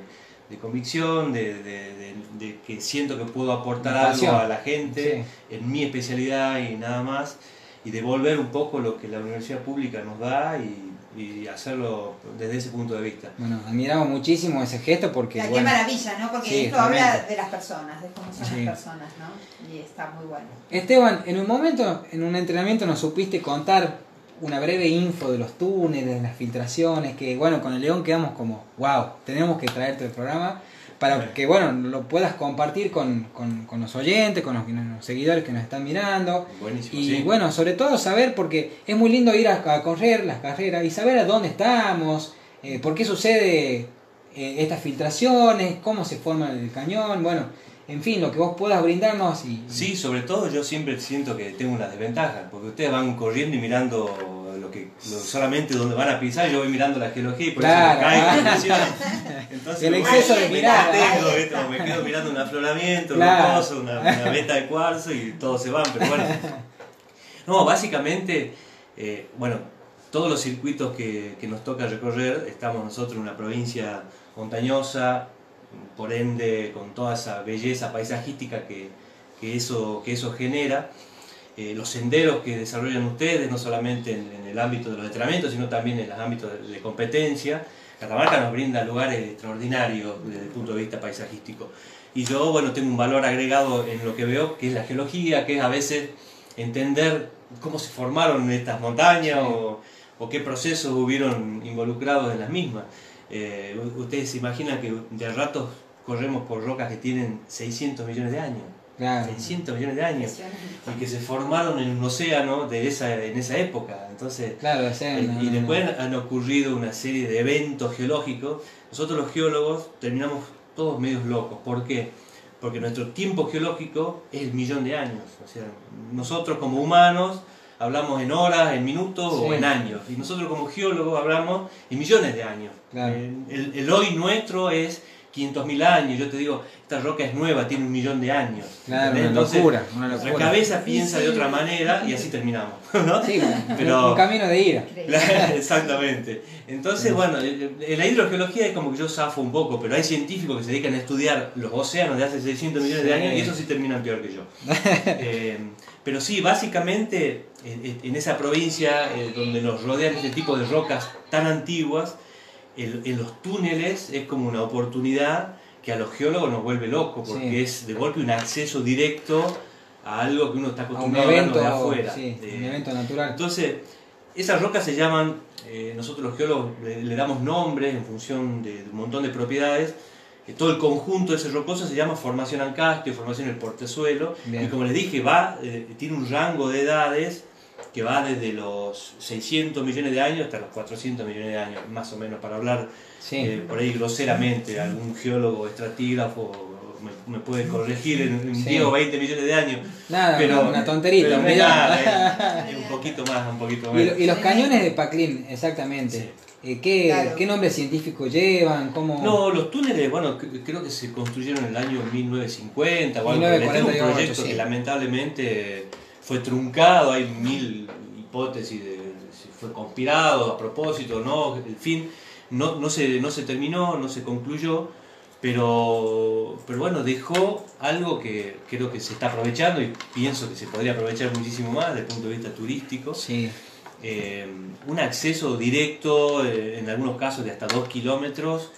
de convicción, de, de- de- de que siento que puedo aportar algo a la gente en mi especialidad y nada más, y devolver un poco lo que la universidad pública nos da y, y hacerlo desde ese punto de vista. Bueno, admiramos muchísimo ese gesto porque, Ah, Qué bueno, maravilla, ¿no? Porque Sí, esto habla de las personas, de cómo son Sí. las personas, ¿no? Y está muy bueno. Esteban, en un momento, en un entrenamiento nos supiste contar una breve info de los túneles, de las filtraciones, que bueno, con el León quedamos como, wow, tenemos que traerte el programa para que bueno, lo puedas compartir con, con- con los oyentes, con los, los seguidores que nos están mirando. Buenísimo, Y sí. bueno, sobre todo saber, porque es muy lindo ir a, a correr las carreras y saber a dónde estamos, eh, por qué sucede eh, estas filtraciones, cómo se forma el cañón, bueno, en fin, lo que vos puedas brindarnos y, Sí, sobre todo yo siempre siento que tengo una desventaja, porque ustedes van corriendo y mirando lo que lo- solamente donde van a pisar, y yo voy mirando la geología y por Claro. eso me caigo. lesiono. [LAUGHS] Entonces, El exceso de mirada. me quedo mirando un afloramiento, Claro. rocoso, una, una veta de cuarzo y todos se van, pero bueno. No, básicamente, eh, bueno, todos los circuitos que, que nos toca recorrer, estamos nosotros en una provincia montañosa, por ende con toda esa belleza paisajística que, que eso, que eso genera. Eh, los senderos que desarrollan ustedes, no solamente en, en el ámbito de los entrenamientos, sino también en los ámbitos de, de competencia. Catamarca nos brinda lugares extraordinarios desde el punto de vista paisajístico. Y yo, bueno, tengo un valor agregado en lo que veo, que es la geología, que es a veces entender cómo se formaron estas montañas o, o qué procesos hubieron involucrados en las mismas. Eh, ustedes se imaginan que de ratos corremos por rocas que tienen 600 millones de años. claro, 600 millones de años y que se formaron en un océano de esa, en esa época. Entonces, claro, o sea, eh, no, y no, después no. han ocurrido una serie de eventos geológicos. Nosotros los geólogos terminamos todos medios locos. ¿Por qué? Porque nuestro tiempo geológico es el millón de años. O sea, nosotros como humanos hablamos en horas, en minutos Sí. o en años. Y nosotros como geólogos hablamos en millones de años. Claro. Eh, El, el hoy nuestro es 500.000 años. Yo te digo, esta roca es nueva, tiene un millón de años. Claro, una Entonces, locura, una Nuestra cabeza piensa de otra manera y así terminamos. [LAUGHS] ¿no? Sí, Pero- un camino de ira. Claro, [LAUGHS] Exactamente. Entonces, bueno, en la hidrogeología es como que yo zafo un poco, pero hay científicos que se dedican a estudiar los océanos de hace 600 millones de años y eso sí terminan peor que yo. [LAUGHS] Eh, pero sí, básicamente en, en esa provincia eh, donde nos rodean este tipo de rocas tan antiguas, el- en los túneles es como una oportunidad que a los geólogos nos vuelve locos, porque Sí. es de golpe un acceso directo a algo que uno está A un acostumbrado a verlo evento, de afuera. sí, de- un evento natural. entonces, esas rocas se llaman, eh, nosotros los geólogos le, le damos nombres en función de, de un montón de propiedades. Que todo el conjunto de ese rocoso se llama formación ancastio, formación en el portezuelo. Bien. Y como les dije, va, eh, tiene un rango de edades que va desde los 600 millones de años hasta los 400 millones de años, más o menos, para hablar Sí. eh, por ahí groseramente. Algún geólogo, estratígrafo me, me puede corregir en, Sí. 10 o 20 millones de años. Nada, pero, una, tonterita, pero un nada, es [LAUGHS] un poquito más, un poquito Y, lo- y los cañones de Paclin, exactamente. Eh, ¿qué, Claro. ¿Qué nombre científico llevan? ¿Cómo? No, los túneles, bueno, creo que se construyeron en el año 1950 o algo 1948, un proyecto sí. que lamentablemente fue truncado, hay mil hipótesis de si fue conspirado a propósito o no, el fin no, no, se, no se terminó, no se concluyó, pero, pero bueno, dejó algo que creo que se está aprovechando y pienso que se podría aprovechar muchísimo más desde el punto de vista turístico. Sí. Eh, un acceso directo, eh, en algunos casos de hasta 2 kilómetros,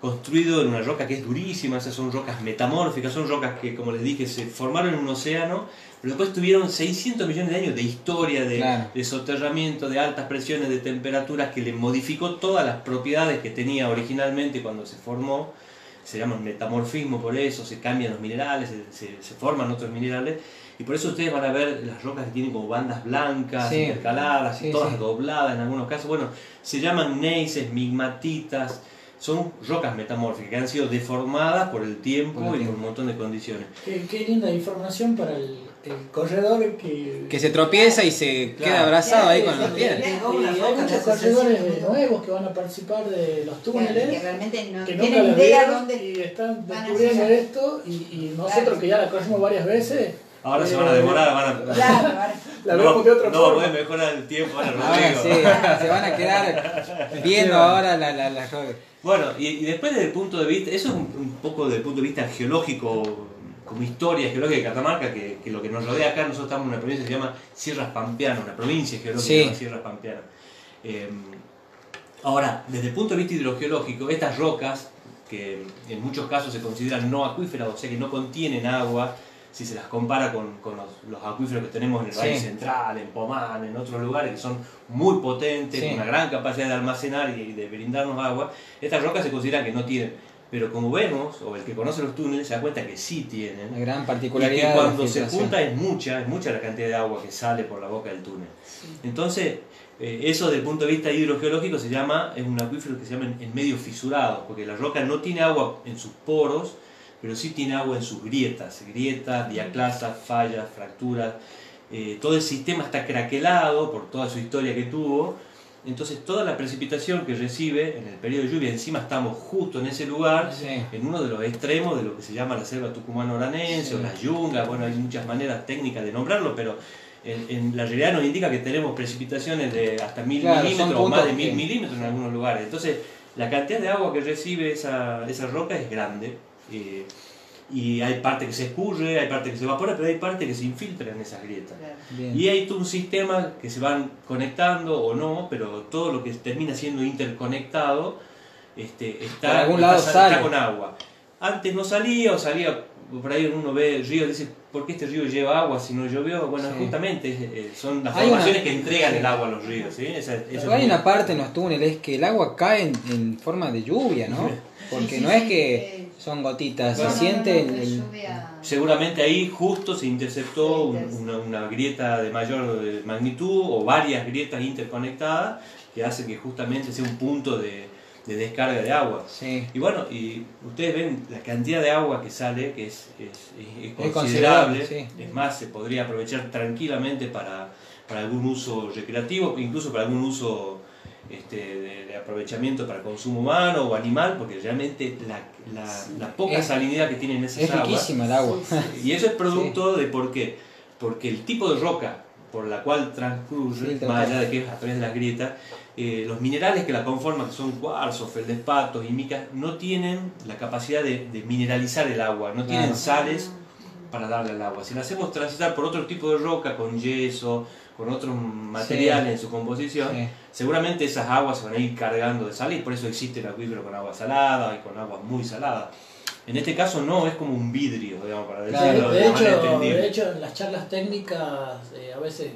construido en una roca que es durísima, esas son rocas metamórficas, son rocas que, como les dije, se formaron en un océano, pero después tuvieron 600 millones de años de historia, de, Claro. de soterramiento, de altas presiones, de temperaturas, que le modificó todas las propiedades que tenía originalmente cuando se formó. Se llama metamorfismo por eso, se cambian los minerales, se, se- se forman otros minerales. Y por eso ustedes van a ver las rocas que tienen como bandas blancas, Sí. intercaladas, Sí, todas sí. dobladas en algunos casos. Bueno, se llaman neises, migmatitas, son rocas metamórficas que han sido deformadas por el tiempo Por el y tiempo. por un montón de condiciones. Qué, qué linda información para el, el corredor que... Que se tropieza y se Claro. queda abrazado ahí con las piedras. Y hay muchos corredores nuevos que van a participar de los Que túneles realmente no que tienen idea dónde. y están descubriendo esto y, y nosotros Claro. que ya la corrimos varias veces Ahora se van a demorar, van a... Claro, [LAUGHS] la no, vemos de otra no, forma. puede mejorar el tiempo, ahora Ahora Rodrigo. sí, se van a quedar [LAUGHS] viendo ahora las la, las rocas. Bueno, y, y después desde el punto de vista, eso es un, un poco desde el punto de vista geológico, como historia geológica de Catamarca, que, que lo que nos rodea acá, nosotros estamos en una provincia que se llama Sierras Pampeanas, una provincia geológica Sí. que se llama Sierras Pampeanas. Eh, ahora, desde el punto de vista hidrogeológico, estas rocas, que en muchos casos se consideran no acuíferas, o sea que no contienen agua, si se las compara con, con los, los acuíferos que tenemos en el Valle Sí. Central, en Pomán, en otros lugares que son muy potentes, Sí. con una gran capacidad de almacenar y de brindarnos agua, estas rocas se consideran que no tienen. Pero como vemos, o el que conoce los túneles se da cuenta que sí tienen. Una gran Y particularidad. que de la cuando se junta es mucha, es mucha la cantidad de agua que sale por la boca del túnel. Entonces, eh, eso desde el punto de vista hidrogeológico se llama, es un acuífero que se llama en, en medio fisurado, porque la roca no tiene agua en sus poros, pero sí tiene agua en sus grietas, grietas, diaclasas, fallas, fracturas. Eh, todo el sistema está craquelado por toda su historia que tuvo. Entonces toda la precipitación que recibe en el periodo de lluvia, encima estamos justo en ese lugar, Sí. en uno de los extremos de lo que se llama la selva tucumano-oranense Sí. o las yungas, bueno, hay muchas maneras técnicas de nombrarlo, pero en, en la realidad nos indica que tenemos precipitaciones de hasta mil Claro, milímetros o más de mil milímetros en algunos lugares. Entonces, la cantidad de agua que recibe esa, esa roca es grande. Eh, y hay parte que se escurre, hay parte que se evapora, pero hay parte que se infiltra en esas grietas. Bien. Y hay todo un sistema que se van conectando o no, pero todo lo que termina siendo interconectado este, está, Por algún está lado sa- sale. está con agua. Antes no salía o salía, por ahí uno ve el río y dice, ¿por qué este río lleva agua si no llovió? Bueno, Sí. justamente eh, son las Hay formaciones una- que entregan sí. el agua a los ríos. ¿sí? Esa- esa Pero es hay muy- una parte en los túneles que el agua cae en, en forma de lluvia, ¿no? Porque Sí, sí, no sí, es que eh, son gotitas, se no, siente no, no, el- lluvia- Seguramente ahí justo se interceptó un- una, una grieta de mayor magnitud o varias grietas interconectadas que hace que justamente sea un punto de, de descarga de agua. Sí. Y bueno, y ustedes ven la cantidad de agua que sale, que es, es- es- es Es considerable. considerable, sí. Es más, se podría aprovechar tranquilamente para, para algún uso recreativo, incluso para algún uso este, de, de aprovechamiento para consumo humano o animal, porque realmente la, la- la poca Es- salinidad que tienen esas Es aguas riquísima el agua. y eso es producto de por qué. Porque el tipo de roca por la cual transcurre, más allá de que es a través de las grietas, eh, los minerales que la conforman, que son cuarzo, feldespatos y micas, no tienen la capacidad de, de mineralizar el agua, no tienen sales para darle al agua. Si la hacemos transitar por otro tipo de roca, con yeso, con otros materiales en su composición, Sí. seguramente esas aguas se van a ir cargando de sal y por eso existe el acuífero con agua salada y con agua muy salada. En este caso no, es como un vidrio, digamos, para Sí, decirlo de, de, manera hecho, entendible. de hecho, en las charlas técnicas eh, a veces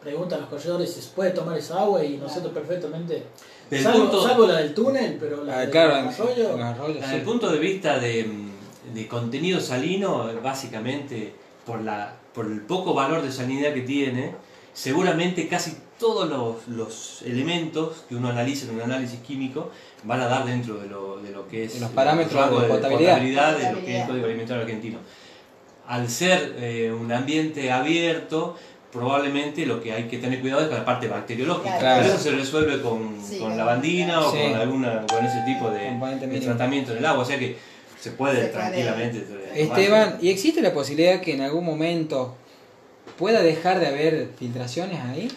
preguntan a los corredores si se puede tomar esa agua y nosotros perfectamente, Del salvo, punto- salvo la del túnel, pero la Ah, del claro, arroyo, en arroyo, Desde sí. el punto de vista de, de contenido salino, básicamente por, la, por el poco valor de salinidad que tiene, seguramente casi todos los, los elementos que uno analiza en un análisis químico van a dar dentro de lo, de lo que es De los el parámetros rango de potabilidad. de lo que es el. Código Alimentario Argentino. Al ser eh, un ambiente abierto, probablemente lo que hay que tener cuidado es con la parte bacteriológica. Claro. Pero eso se resuelve con, Sí, con lavandina o Sí. con alguna con ese tipo de, de tratamiento en el agua, o sea que se puede Se tranquilamente. Esteban, ¿y existe la posibilidad que en algún momento pueda dejar de haber filtraciones ahí?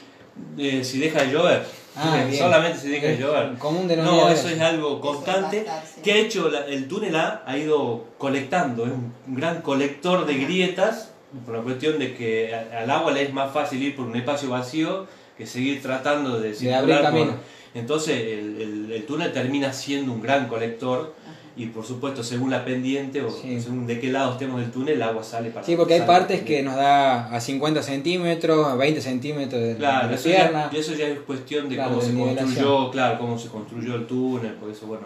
Eh, si deja de llover, Ah, bien. solamente si deja de llover. Común No, eso es algo constante. estar, sí. que ha hecho la- el túnel A? Ha ido colectando, es un, un gran colector de grietas, por la cuestión de que al agua le es más fácil ir por un espacio vacío que seguir tratando de circular abrir por- camino. Entonces el, el- el túnel termina siendo un gran colector y por supuesto según la pendiente o Sí. según de qué lado estemos del túnel el agua sale para Sí, porque hay partes que nos da a 50 centímetros, a 20 centímetros de Claro, la eso pierna. ya, eso ya es cuestión de Claro, cómo de se nivelación. construyó, claro, cómo se construyó el túnel, por eso bueno,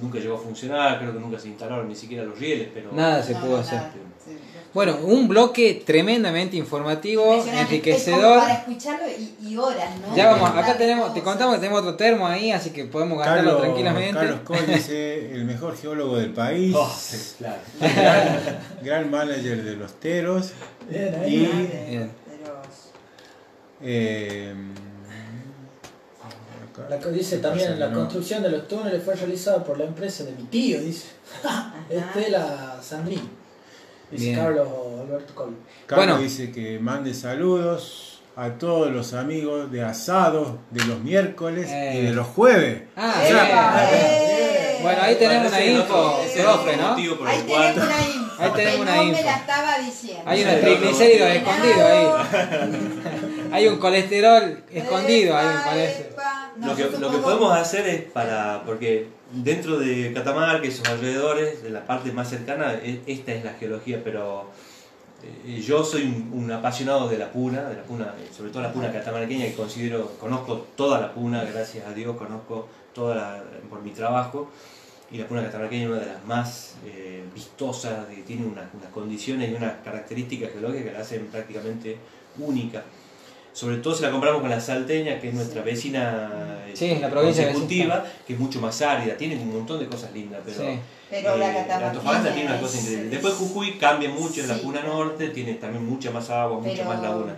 nunca llegó a funcionar, creo que nunca se instalaron ni siquiera los rieles, pero Nada se No, pudo hacer. Sí. Bueno, un bloque tremendamente informativo, Impresionante. Es como enriquecedor. para escucharlo y, y horas, ¿no? Ya vamos, acá tenemos, te contamos que tenemos otro termo ahí, así que podemos gastarlo Carlos, tranquilamente. Carlos Códice, el mejor geólogo del país, Oh, sí, claro. gran, gran manager de los teros Bien, ahí. y Bien. Eh, La que dice también, la No. construcción de los túneles fue realizada por la empresa de mi tío, dice. [LAUGHS] Estela Sandrín. Dice Bien. Carlos Alberto Col. Carlos Bueno. dice que mande saludos a todos los amigos de asados de los miércoles Eh. y de los jueves. Ah, bien. ¡Eh! Bueno, ahí tenemos una info, ese profe, ¿no? Ahí tenemos una info. Ahí tenemos una info. me la estaba diciendo. Hay unos Sí, triglicéridos escondidos ahí. [LAUGHS] Hay un colesterol escondido ahí, me Epa, parece. epa. Lo que, lo que podemos- podemos hacer es para, porque dentro de Catamarca y sus alrededores, de la parte más cercana, e- esta es la geología, pero eh, yo soy un, apasionado de la puna, de la puna, sobre todo la puna catamarqueña, que considero, conozco toda la puna, gracias a Dios, conozco toda la, por mi trabajo, y la puna catamarqueña es una de las más eh, vistosas, tiene unas, unas condiciones y unas características geológicas que la hacen prácticamente única. Sobre todo si la compramos con la salteña, que es nuestra vecina Sí, este, la provincia de consecutiva, que es mucho más árida, tiene un montón de cosas lindas, pero, Sí. Pero la eh, catamarqueña Antofagasta tiene una cosa es- increíble. Después Jujuy cambia mucho, es la Sí. puna norte, tiene también mucha más agua, mucha Pero- más laguna.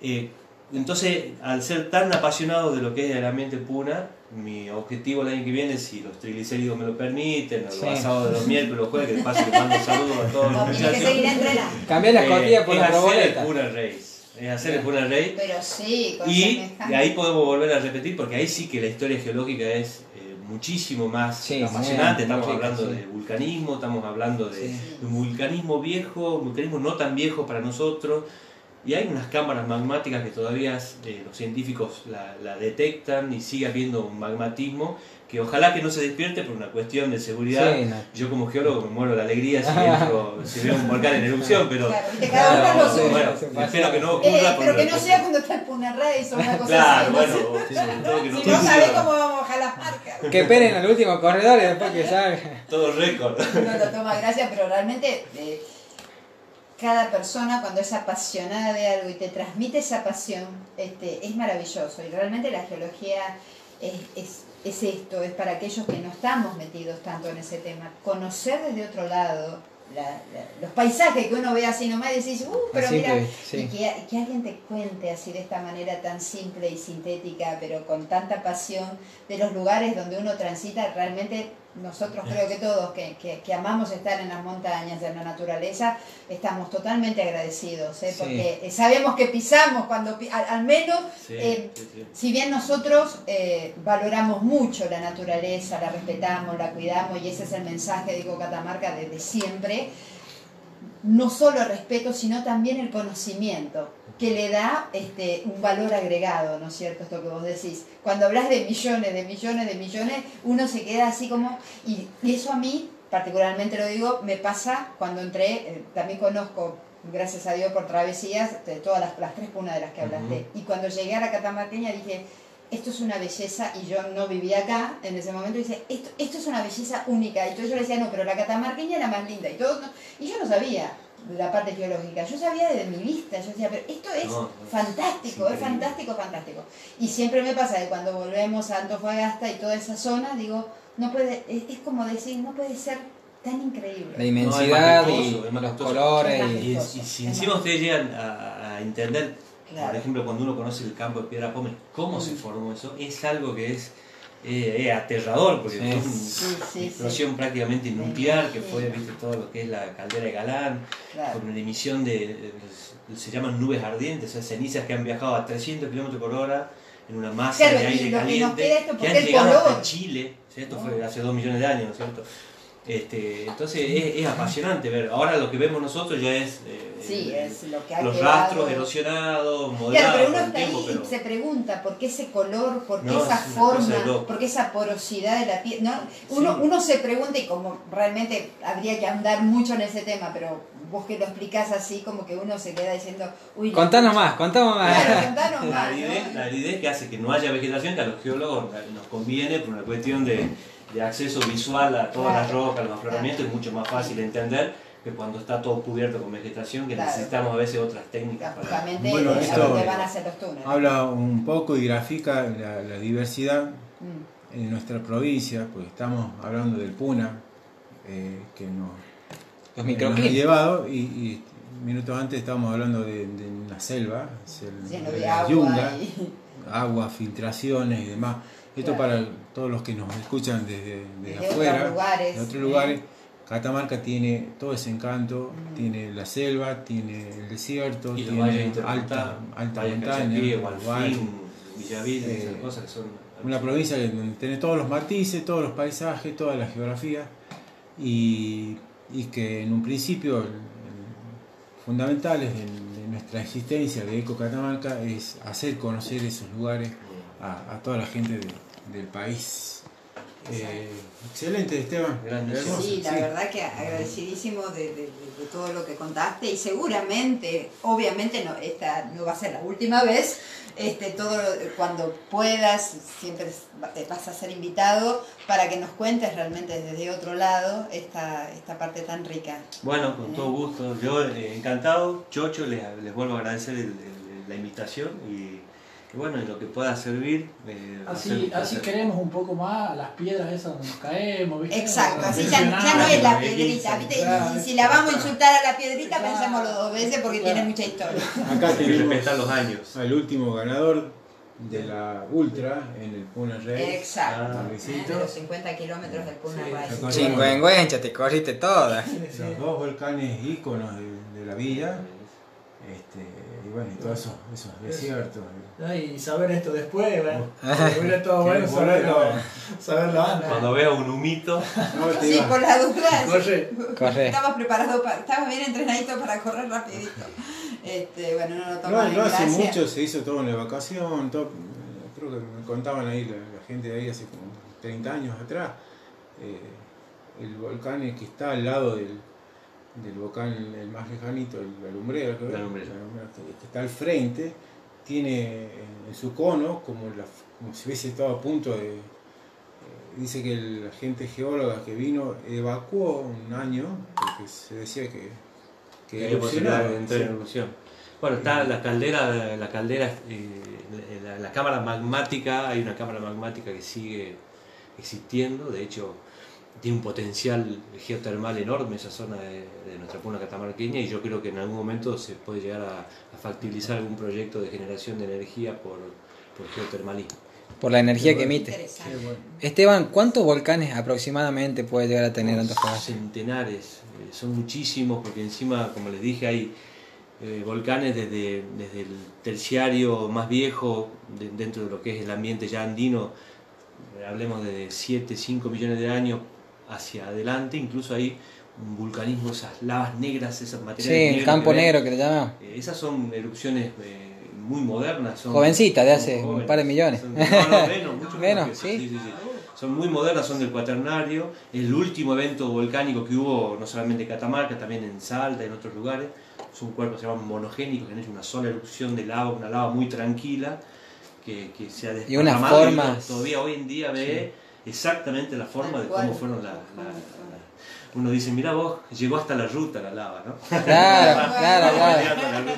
Eh, entonces, al ser tan apasionado de lo que es el ambiente puna, mi objetivo el año que viene, si los triglicéridos me lo permiten, Sí. los asados de los miércoles, los jueves, que paso les mando saludos a todos los [LAUGHS] muchachos. Cambiar las Eh, costillas por es la hacer proboleta. el Puna Race. Es hacer el Race. Pero sí, con Y semejante- ahí podemos volver a repetir, porque ahí sí que la historia geológica es eh, muchísimo más Sí, apasionante. Estamos rica, hablando sí. de vulcanismo, estamos hablando de, Sí. de un vulcanismo viejo, un vulcanismo no tan viejo para nosotros. Y hay unas cámaras magmáticas que todavía eh, los científicos la, la detectan y sigue habiendo un magmatismo que ojalá que no se despierte por una cuestión de seguridad. Sí, no. Yo como geólogo me muero de la alegría si, [LAUGHS] entro, si veo un volcán en erupción, pero... Claro, viste, cada uno Claro, suyo. Bueno, espero que no Eh, ocurra. pero por que una no sea cuando está el Puna Race o una cosa Claro, así. no bueno, todo que no Si no sabés cómo vamos a bajar las marcas. Que esperen al último corredor y después que salga. [LAUGHS] todo récord. Uno lo toma gracia, pero realmente eh, cada persona cuando es apasionada de algo y te transmite esa pasión, este, es maravilloso. Y realmente la geología es, es, es esto, es para aquellos que no estamos metidos tanto en ese tema. Conocer desde otro lado la- la- los paisajes que uno ve así nomás y decís, uh, pero Así mira, que, sí. y que, que alguien te cuente así de esta manera tan simple y sintética, pero con tanta pasión de los lugares donde uno transita, realmente nosotros creo que todos que, que- que amamos estar en las montañas, en la naturaleza, estamos totalmente agradecidos, ¿eh? Porque eh, sabemos que pisamos cuando, al, al menos, Sí, Eh, sí, si bien nosotros eh, valoramos mucho la naturaleza, la respetamos, la cuidamos, y ese es el mensaje de Catamarca desde siempre, no solo el respeto, sino también el conocimiento, que le da este, un valor agregado, ¿no es cierto? Esto que vos decís. Cuando hablas de millones, de millones, de millones, uno se queda así como... Y, y eso a mí particularmente lo digo, me pasa cuando entré, eh, también conozco, gracias a Dios por travesías, de todas las, las tres punas de las que hablaste. Y cuando llegué a la catamarqueña dije, esto es una belleza, y yo no vivía acá en ese momento, y dice, esto, esto es una belleza única. Y entonces yo le decía, no, pero la catamarqueña era más linda. Y, todo, no- y yo no sabía la parte geológica, yo sabía desde mi vista, yo decía, pero esto es No, fantástico, es fantástico, fantástico. Y siempre me pasa que cuando volvemos a Antofagasta y toda esa zona, digo, no puede, es, es como decir, no puede ser tan increíble. La inmensidad No, y los colores. Es y- Y, y Majestuoso. si encima ustedes llegan a, a entender, Claro. por ejemplo, cuando uno conoce el campo de Piedra Pómez, cómo se formó eso, es algo que es eh, eh, aterrador, porque Sí. fue una Sí, sí, explosión sí. prácticamente nuclear, que fue, viste, todo lo que es la caldera de Galán, Claro. con una emisión de, se llaman nubes ardientes, o sea, cenizas que han viajado a 300 kilómetros por hora en una masa Claro, de aire que caliente, que porque han llegado color- hasta Chile, o sea, esto fue hace dos millones de años, ¿no es cierto? Este, entonces es, es apasionante ver, ahora lo que vemos nosotros ya es, eh, Sí, es lo que ha los quedado. rastros erosionados, Claro, modelados pero por uno el está tiempo, ahí pero y se pregunta por qué ese color, por qué No, esa es forma, por qué esa porosidad de la piel. ¿no? Uno, Sí. uno se pregunta, y como realmente habría que andar mucho en ese tema, pero vos que lo explicás así, como que uno se queda diciendo, uy, Contanos más, contanos más. Claro, contanos la más. aridez, ¿no? la aridez que hace que no haya vegetación, que a los geólogos nos conviene por una cuestión de, de acceso visual a todas las Claro. rocas, los afloramientos, es mucho más fácil de entender que cuando está todo cubierto con vegetación, que Claro. necesitamos a veces otras técnicas para... Bueno, eh, esto- van a ser los túneles. Habla un poco y grafica la, la diversidad Mm. en nuestra provincia, porque estamos hablando del Puna, eh, que nos, Los nos ha llevado, y, y minutos antes estábamos hablando de, de una selva, Lleno de la agua. yunga, y- agua, filtraciones y demás. Esto Claro. para todos los que nos escuchan desde, desde Desde afuera, otros lugares, de otros ¿eh? lugares. Catamarca tiene todo ese encanto, Mm. tiene la selva, tiene el desierto, Y tiene alta, alta montaña. Villavilla, Eh, esas cosas que son... Una provincia que tiene todos los matices, todos los paisajes, toda la geografía y, y que en un principio fundamentales de, de nuestra existencia de Eco Catamarca es hacer conocer esos lugares a, a toda la gente de- del país. Eh, excelente Esteban, hermoso, Sí, la sí. verdad que agradecidísimo de, de- de- todo lo que contaste y seguramente, obviamente no, esta no va a ser la última vez, este, todo cuando puedas, siempre vas a ser invitado para que nos cuentes realmente desde otro lado esta, esta parte tan rica. Bueno, con todo gusto. Yo eh, encantado, Chocho, les, les vuelvo a agradecer el- el- la invitación y, y bueno, en lo que pueda servir. eh, Así, así queremos un poco más las piedras esas donde nos caemos, ¿viste? Exacto, así ya, no es la piedrita. ¿viste? Claro. Si la vamos a insultar a la piedrita, Claro. pensémoslo dos veces porque Claro. tiene mucha historia. Acá Hay que tenemos respetar los años. al último ganador de la Ultra en el Puna Rey. Exacto. Ah, ¿eh? Los 50 kilómetros del Puna. Recordemos Chingüengüencha, te corriste todas. los dos volcanes íconos de, de la villa. Este, y bueno, y todos esos, esos desiertos. Ay, Y saber esto después, bueno. Ah. Hubiera [LAUGHS] estado bueno antes. Cuando vea un humito, No, te Sí, iba- por la duda. [LAUGHS] Corre. Corre. Estabas preparado, para, estabas bien entrenadito para correr rapidito. Este, bueno, no lo tomas No, no hace mucho se hizo todo en la vacación, todo- creo que me contaban ahí la, la gente de ahí hace como 30 años atrás. eh, el volcán que está al lado del, del volcán el más lejanito, el- la lumbrera, creo, La Lumbrera. que, que está al frente, tiene en su cono como, la, como si hubiese estado a punto de... eh, dice que la gente geóloga que vino evacuó un año porque se decía que, que erupcionaba, de entrar en erupción. Bueno, está la caldera, la caldera, eh, la, la cámara magmática, hay una cámara magmática que sigue existiendo, de hecho tiene un potencial geotermal enorme esa zona de, de nuestra puna catamarqueña y yo creo que en algún momento se puede llegar a, a factibilizar algún proyecto de generación de energía por, por geotermalismo. Por la energía que emite. Esteban, ¿cuántos volcanes aproximadamente puede llegar a tener Antofagasta? Centenares, eh, son muchísimos porque encima, como les dije, hay eh, volcanes desde, desde el terciario más viejo, de- dentro de lo que es el ambiente ya andino, hablemos de 7, 5 millones de años hacia adelante, incluso hay un vulcanismo, esas lavas negras, esas Sí, materiales el campo ven. negro que le llamamos. Eh, esas son erupciones eh, muy modernas. Son, Jovencita, de hace un par de millones. Son- no, no, [LAUGHS] menos, mucho Menos, eso. ¿sí? sí, sí. son muy modernas, son del cuaternario, el último evento volcánico que hubo, no solamente en Catamarca, también en Salta, en otros lugares, es un cuerpo que se llama monogénico, que han hecho una sola erupción de lava, una lava muy tranquila, que, que se ha Y unas desparramado y uno formas- todavía hoy en día ve exactamente la forma de cómo fueron la, la- la- uno dice, mira vos, llegó hasta la ruta la lava, ¿no? [LAUGHS] Claro, [LAUGHS] claro, claro.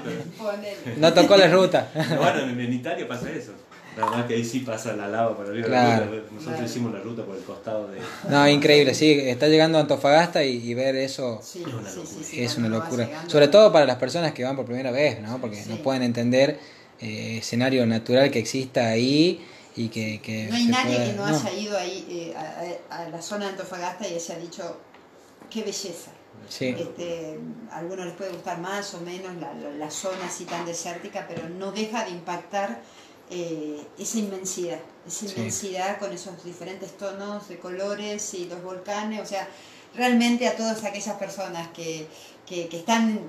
No tocó la ruta. [LAUGHS] Bueno, en, en Italia pasa eso. Nada más que ahí sí pasa la lava por arriba Claro. la ruta. Nosotros Claro. hicimos la ruta por el costado de. No, increíble, sí, está llegando a Antofagasta y, y ver eso Sí, Es una sí, sí, sí, es una locura. llegando. Sobre todo para las personas que van por primera vez, ¿no? Porque no pueden entender eh, escenario natural que exista ahí y que... que No hay se nadie pueda- que no, haya ido ahí eh, a, la zona de Antofagasta y haya dicho, qué belleza. Sí, Este, a algunos les puede gustar más o menos la, la- la zona así tan desértica, pero no deja de impactar eh, esa inmensidad, esa Sí. inmensidad con esos diferentes tonos de colores y los volcanes, o sea, realmente a todas aquellas personas que, que, que están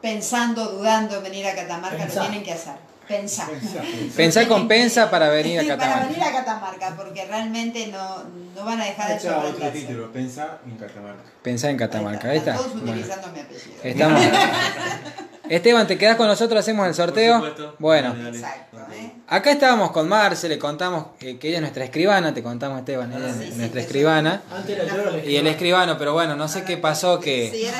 pensando, dudando en venir a Catamarca, Pensá. lo tienen que hacer. Pensar. Pensar [LAUGHS] con pensa para venir a [LAUGHS] Para Catamarca. venir a Catamarca, porque realmente no, no van a dejar de Echa otro título, pensá en Catamarca. Pensar en Ahí Catamarca, ahí está. Todos Bueno, utilizando mi apellido. estamos. [LAUGHS] Esteban, ¿te quedás con nosotros? ¿Hacemos el sorteo? Por supuesto. Bueno, Dale, dale. Exacto, ¿eh? acá estábamos con Marce, le contamos que ella es nuestra escribana, te contamos Esteban, ella Ah, Sí, es sí, nuestra sí. escribana. Antes era yo el Y el escribano, pero bueno, no sé qué pasó que...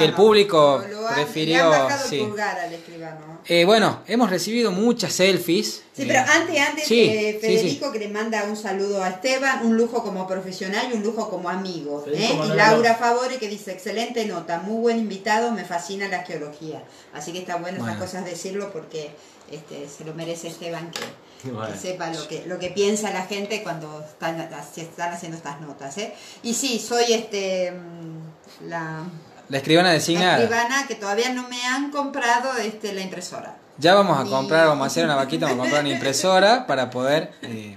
El público Lo- lo han- prefirió- Le han bajado sí. el pulgar al escribano. Eh, bueno, hemos recibido muchas selfies. Sí, eh, pero antes, antes, sí, eh, sí, Federico que le manda un saludo a Esteban, un lujo como profesional y un lujo como amigo. ¿eh? Y Laura. Favore que dice, excelente nota, muy buen invitado, me fascina la geología. Así que está bueno, Bueno. esas cosas decirlo porque este, se lo merece Esteban que, sepa lo que, lo que piensa la gente cuando están, se están haciendo estas notas. ¿eh? Y sí, soy este mm, la, La escribana la designada. escribana que todavía no me han comprado este, la impresora. Ya vamos a Ni- comprar, vamos a hacer una vaquita, vamos a comprar una [LAUGHS] impresora para poder eh,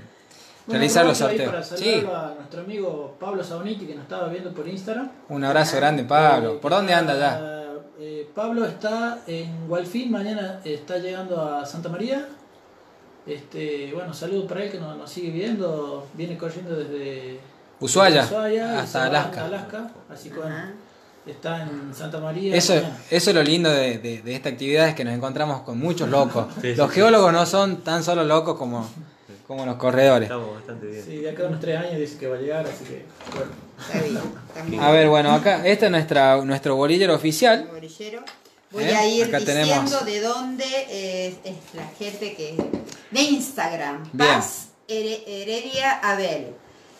Bueno, realizar los sorteos. Para Sí, a nuestro amigo Pablo Sauniti que nos estaba viendo por Instagram. un abrazo grande, Pablo. Eh, ¿Por dónde anda ya? eh, Pablo está en Gualfín, mañana está llegando a Santa María. Este, bueno, saludos para él que nos, nos sigue viendo. Viene corriendo desde Ushuaia, Ushuaia hasta Alaska. Alaska. Así que bueno. Está en Santa María. Eso, eso es lo lindo de, de- de esta actividad, es que nos encontramos con muchos locos. [LAUGHS] Sí, Los sí. geólogos no son tan solo locos como, como los corredores. Estamos bastante bien. Sí, de acá a unos tres años dice que va a llegar, así que bueno. Está bien, A ver, bueno, acá este es nuestra, nuestro bolillero oficial. Bolillero. Voy ¿Eh? a ir Acá diciendo tenemos. de dónde es, es la gente que. De Instagram. Bien. Paz Here- Heredia Abel.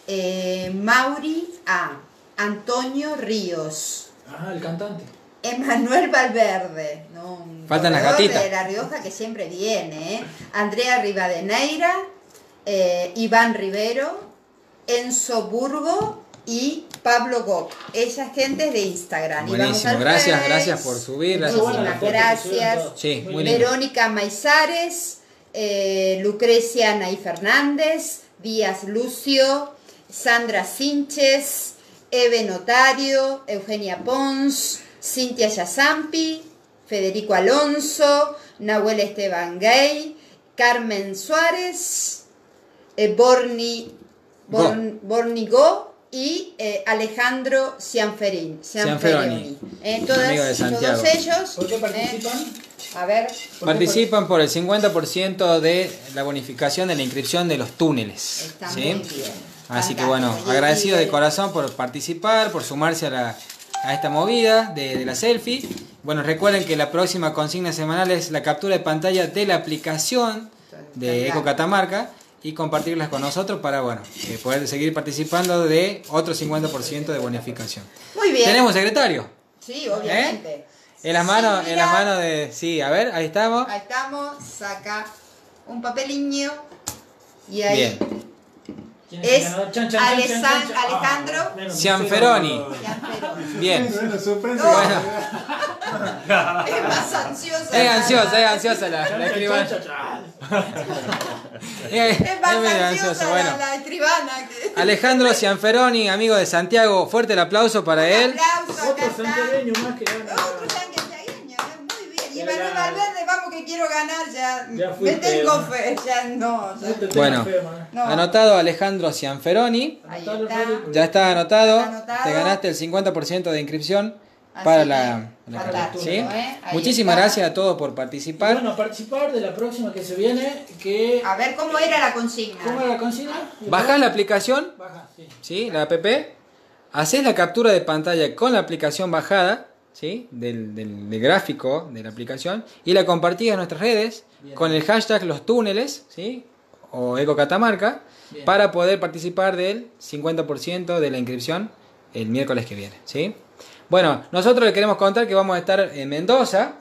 Eh, Mauri A. Antonio Ríos. Ah, el cantante. Emanuel Valverde. ¿no? Un Faltan las gatitas. De La Rioja que siempre viene. ¿eh? Andrea Rivadeneira. eh, Iván Rivero. Enzo Burgo. Y Pablo Gok. Esa gente es de Instagram. Buenísimo, gracias, gracias por subir. Gracias que gracias. subieron todos. Sí, muy lindo. Verónica Maizares, eh, Lucrecia Nay Fernández, Díaz Lucio, Sandra Sinches, Eve Notario, Eugenia Pons, Cintia Yazampi, Federico Alonso, Nahuel Esteban Gay, Carmen Suárez, eh, Borni, Born- Bornigo y eh, Alejandro Cianferín. Cianferoni. Eh, todas- Amigo de Santiago. Todos ellos. ¿Por qué eh, participan? a ver, Participan por el 50% de la bonificación de la inscripción de los túneles. está ¿sí? muy bien. Así que bueno, agradecido de corazón por participar, por sumarse a, la, a esta movida de, de la selfie. Bueno, recuerden que la próxima consigna semanal es la captura de pantalla de la aplicación de. Eco Catamarca y compartirlas con nosotros para bueno, eh, poder seguir participando de otro 50% de bonificación. Muy bien. Tenemos secretario. Sí, obviamente. En las manos, Sí, en las manos de. Sí, a ver, ahí estamos. Ahí estamos, saca un papeliño y ahí Bien. ¿Quién Es el ganador? Chan, chan, chan, Alesan- chan, chan, chan. Alejandro Ah, Cianferoni. Bien. Bueno, sorpresa. Bueno, [LAUGHS] Es más ansiosa. es la- ansiosa, es ansiosa la, escribana. chan, chan. [LAUGHS] Es, Es más ansiosa ansiosa, la- bueno. la, escribana. Que... Alejandro Cianferoni, amigo de Santiago, fuerte el aplauso para Un él. Otro santiagueño más que gana. Otro santiagueño, eh, muy bien. Y El Manuel. Valverde, vamos que quiero ganar, ya, Ya me tengo ¿no? fe, ya no. No ya- te tengas Bueno. fe, man. no. Anotado Alejandro Cianferoni. Ahí está. Ya está anotado. Está anotado. Te ganaste el 50% de inscripción Así para que, la, la. ¿sí? ¿eh? Muchísimas está. gracias a todos por Y participar. bueno, participar de la próxima que se viene, que... A ver cómo era la consigna. ¿Cómo era la consigna? Bajás la aplicación, Baja, sí. ¿sí? la app, haces la captura de pantalla con la aplicación bajada, ¿sí? del, del- del gráfico de la aplicación, y la compartís en nuestras redes Bien. con el hashtag los túneles, ¿sí? o Eco Catamarca, Bien. para poder participar del 50% de la inscripción el miércoles que viene. ¿sí? Bueno, nosotros les queremos contar que vamos a estar en Mendoza,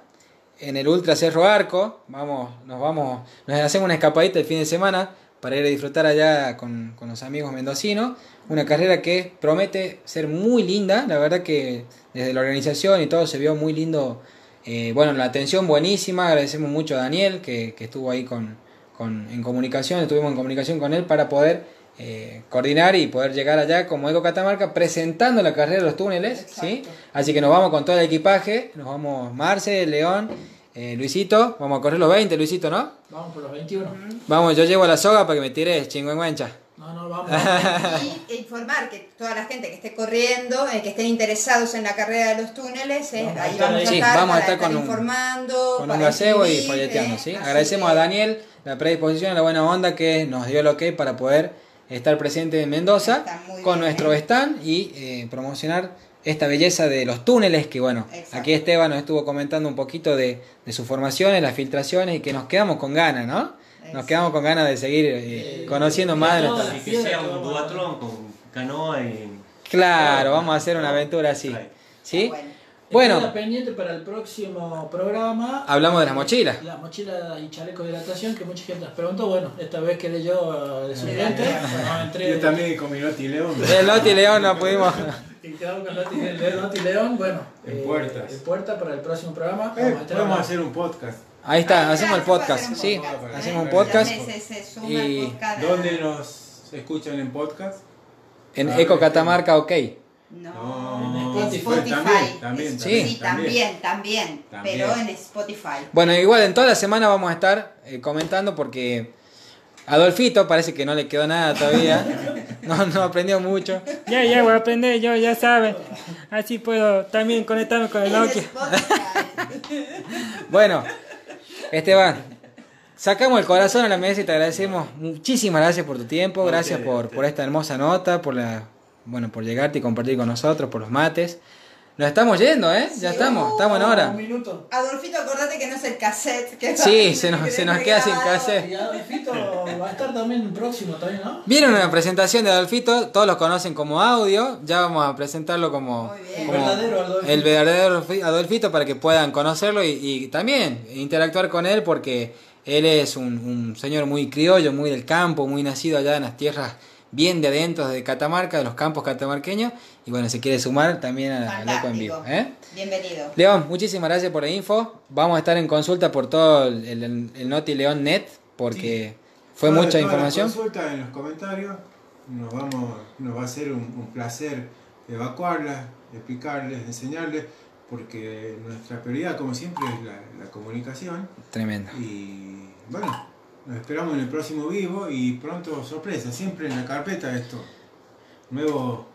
en el Ultra Cerro Arco. Vamos, nos vamos, nos hacemos una escapadita el fin de semana para ir a disfrutar allá con, con los amigos mendocinos. Una carrera que promete ser muy linda, la verdad que desde la organización y todo se vio muy lindo. Eh, bueno, la atención buenísima, agradecemos mucho a Daniel que, que estuvo ahí con, con- en comunicación, estuvimos en comunicación con él para poder eh, coordinar y poder llegar allá como Eco Catamarca presentando la carrera de los túneles, ¿sí? Así que nos vamos con todo el equipaje, nos vamos Marce, León, eh, Luisito, vamos a correr los 20, Luisito, ¿no? Vamos por los 21. Vamos, yo llevo la soga para que me tires chingüengüencha. [LAUGHS] Y informar que toda la gente que esté corriendo, eh, que estén interesados en la carrera de los túneles, eh, Vamos a ahí estar vamos a estar, vamos a para estar con un- informando, Con un gaseo y folleteando, eh, ¿sí? así Agradecemos a Daniel la predisposición la buena onda que nos dio el ok para poder estar presente en Mendoza con bien, nuestro ¿eh? stand y eh, promocionar esta belleza de los túneles que bueno, Exacto. aquí Esteban nos estuvo comentando un poquito de, de sus formaciones, las filtraciones y que nos quedamos con ganas, ¿no? Nos quedamos con ganas de seguir eh, Eh, conociendo de más de nuestra... Y que sea un duatlón con canoa y... Claro, vamos a hacer una aventura así. ¿Sí? Bueno. Bueno, Bueno. pendiente para el próximo programa. hablamos de las mochilas. La mochila y chaleco de hidratación que mucha gente nos preguntó. Bueno, esta vez quedé yo eh, de entré- Yo también con mi Noti León. [LAUGHS] El Loti León no pudimos... [LAUGHS] Y quedamos con Loti, el Loti León. Bueno, En eh, puertas. En puerta para el próximo programa. Eh, Vamos a hacer un podcast. Ahí está, Ahí hacemos el podcast, sí, podcast, hacemos un podcast y-. ¿Dónde nos escuchan en podcast? en Ah, Eco Catamarca, ok. No, En en Spotify. Spotify. También, sí, también. también, también, También. pero en Spotify. Bueno, igual en toda la semana vamos a estar eh, comentando porque Adolfito parece que no le quedó nada todavía. [LAUGHS] No, no aprendió mucho. Ya, ya voy a aprender, yo ya saben. Así puedo también conectarme con el Nokia. [LAUGHS] Bueno, Esteban, sacamos el corazón a la mesa y te agradecemos. Muchísimas gracias por tu tiempo, gracias por, por esta hermosa nota, por la bueno, por llegarte y compartir con nosotros, por los mates. Nos estamos yendo, ¿eh? Ya estamos, estamos en Un hora. minuto. Adolfito, acordate que no es el cassette. Que Sí, se nos, se nos queda sin cassette. Y Adolfito va a estar también próximo también, ¿no? Vieron una presentación de Adolfito, todos lo conocen como audio, ya vamos a presentarlo como, Muy bien. como El verdadero Adolfito. el verdadero Adolfi- Adolfito para que puedan conocerlo y, y también interactuar con él porque él es un, un señor muy criollo, muy del campo, muy nacido allá en las tierras bien de adentro de Catamarca, de los campos catamarqueños y bueno, se quiere sumar también a- al Eco en vivo. ¿eh? Bienvenido. León, muchísimas gracias por la info. Vamos a estar en consulta por todo el, el, el Noti León Net porque fue Toda- mucha toda información. consulta en los comentarios. Nos, vamos, nos va a ser un, un placer evacuarlas, explicarles, enseñarles, porque nuestra prioridad, como siempre, es la, la comunicación. Tremendo. Y bueno, nos esperamos en el próximo vivo y pronto sorpresa, siempre en la carpeta esto. Nuevo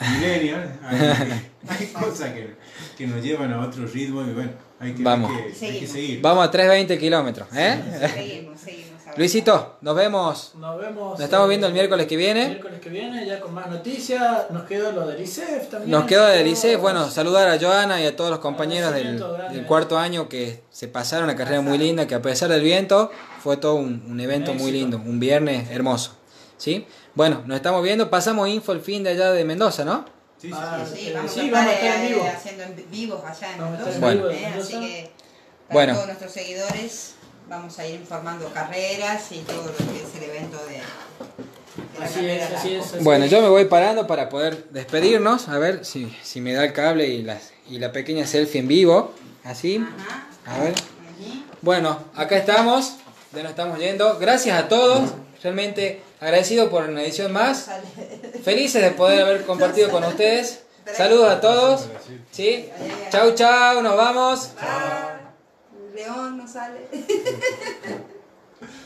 millennial, [LAUGHS] hay, hay cosas que, que nos llevan a otro ritmo y bueno, hay que, Vamos. hay que- hay que Seguimos. seguir. Vamos a 320 kilómetros, ¿eh? Seguimos, seguimos. Luisito, nos vemos. Nos vemos. Nos estamos eh, viendo el miércoles que viene. miércoles que viene, ya con más noticias. Nos quedó lo del ICEF también. Nos quedó del Nos ICEF, bueno, saludar a Joana y a todos los compañeros del, del cuarto año que se pasaron una carrera muy linda, que a pesar del viento fue todo un, un evento muy lindo, un viernes hermoso. ¿Sí? Bueno, nos estamos viendo, pasamos info el fin de allá de Mendoza, ¿no? Sí, sí, Ah, sí. Sí, Eh, vamos, sí, a estar, vamos a estar en eh, vivo. haciendo en vivos allá en Mendoza. en eh, así que para Bueno. todos nuestros seguidores vamos a ir informando carreras y todo lo que es el evento de, Así es, así es. así Bueno, yo me voy parando para poder despedirnos, a ver si, si me da el cable y, las, y la pequeña selfie en vivo, así. Ajá. A ver. Bueno, acá estamos, ya nos estamos yendo. Gracias a todos, realmente agradecido por una edición más. Felices de poder haber compartido con ustedes. Saludos a todos. ¿Sí? Chau, chau, nos vamos. Bye. León no sale. [LAUGHS]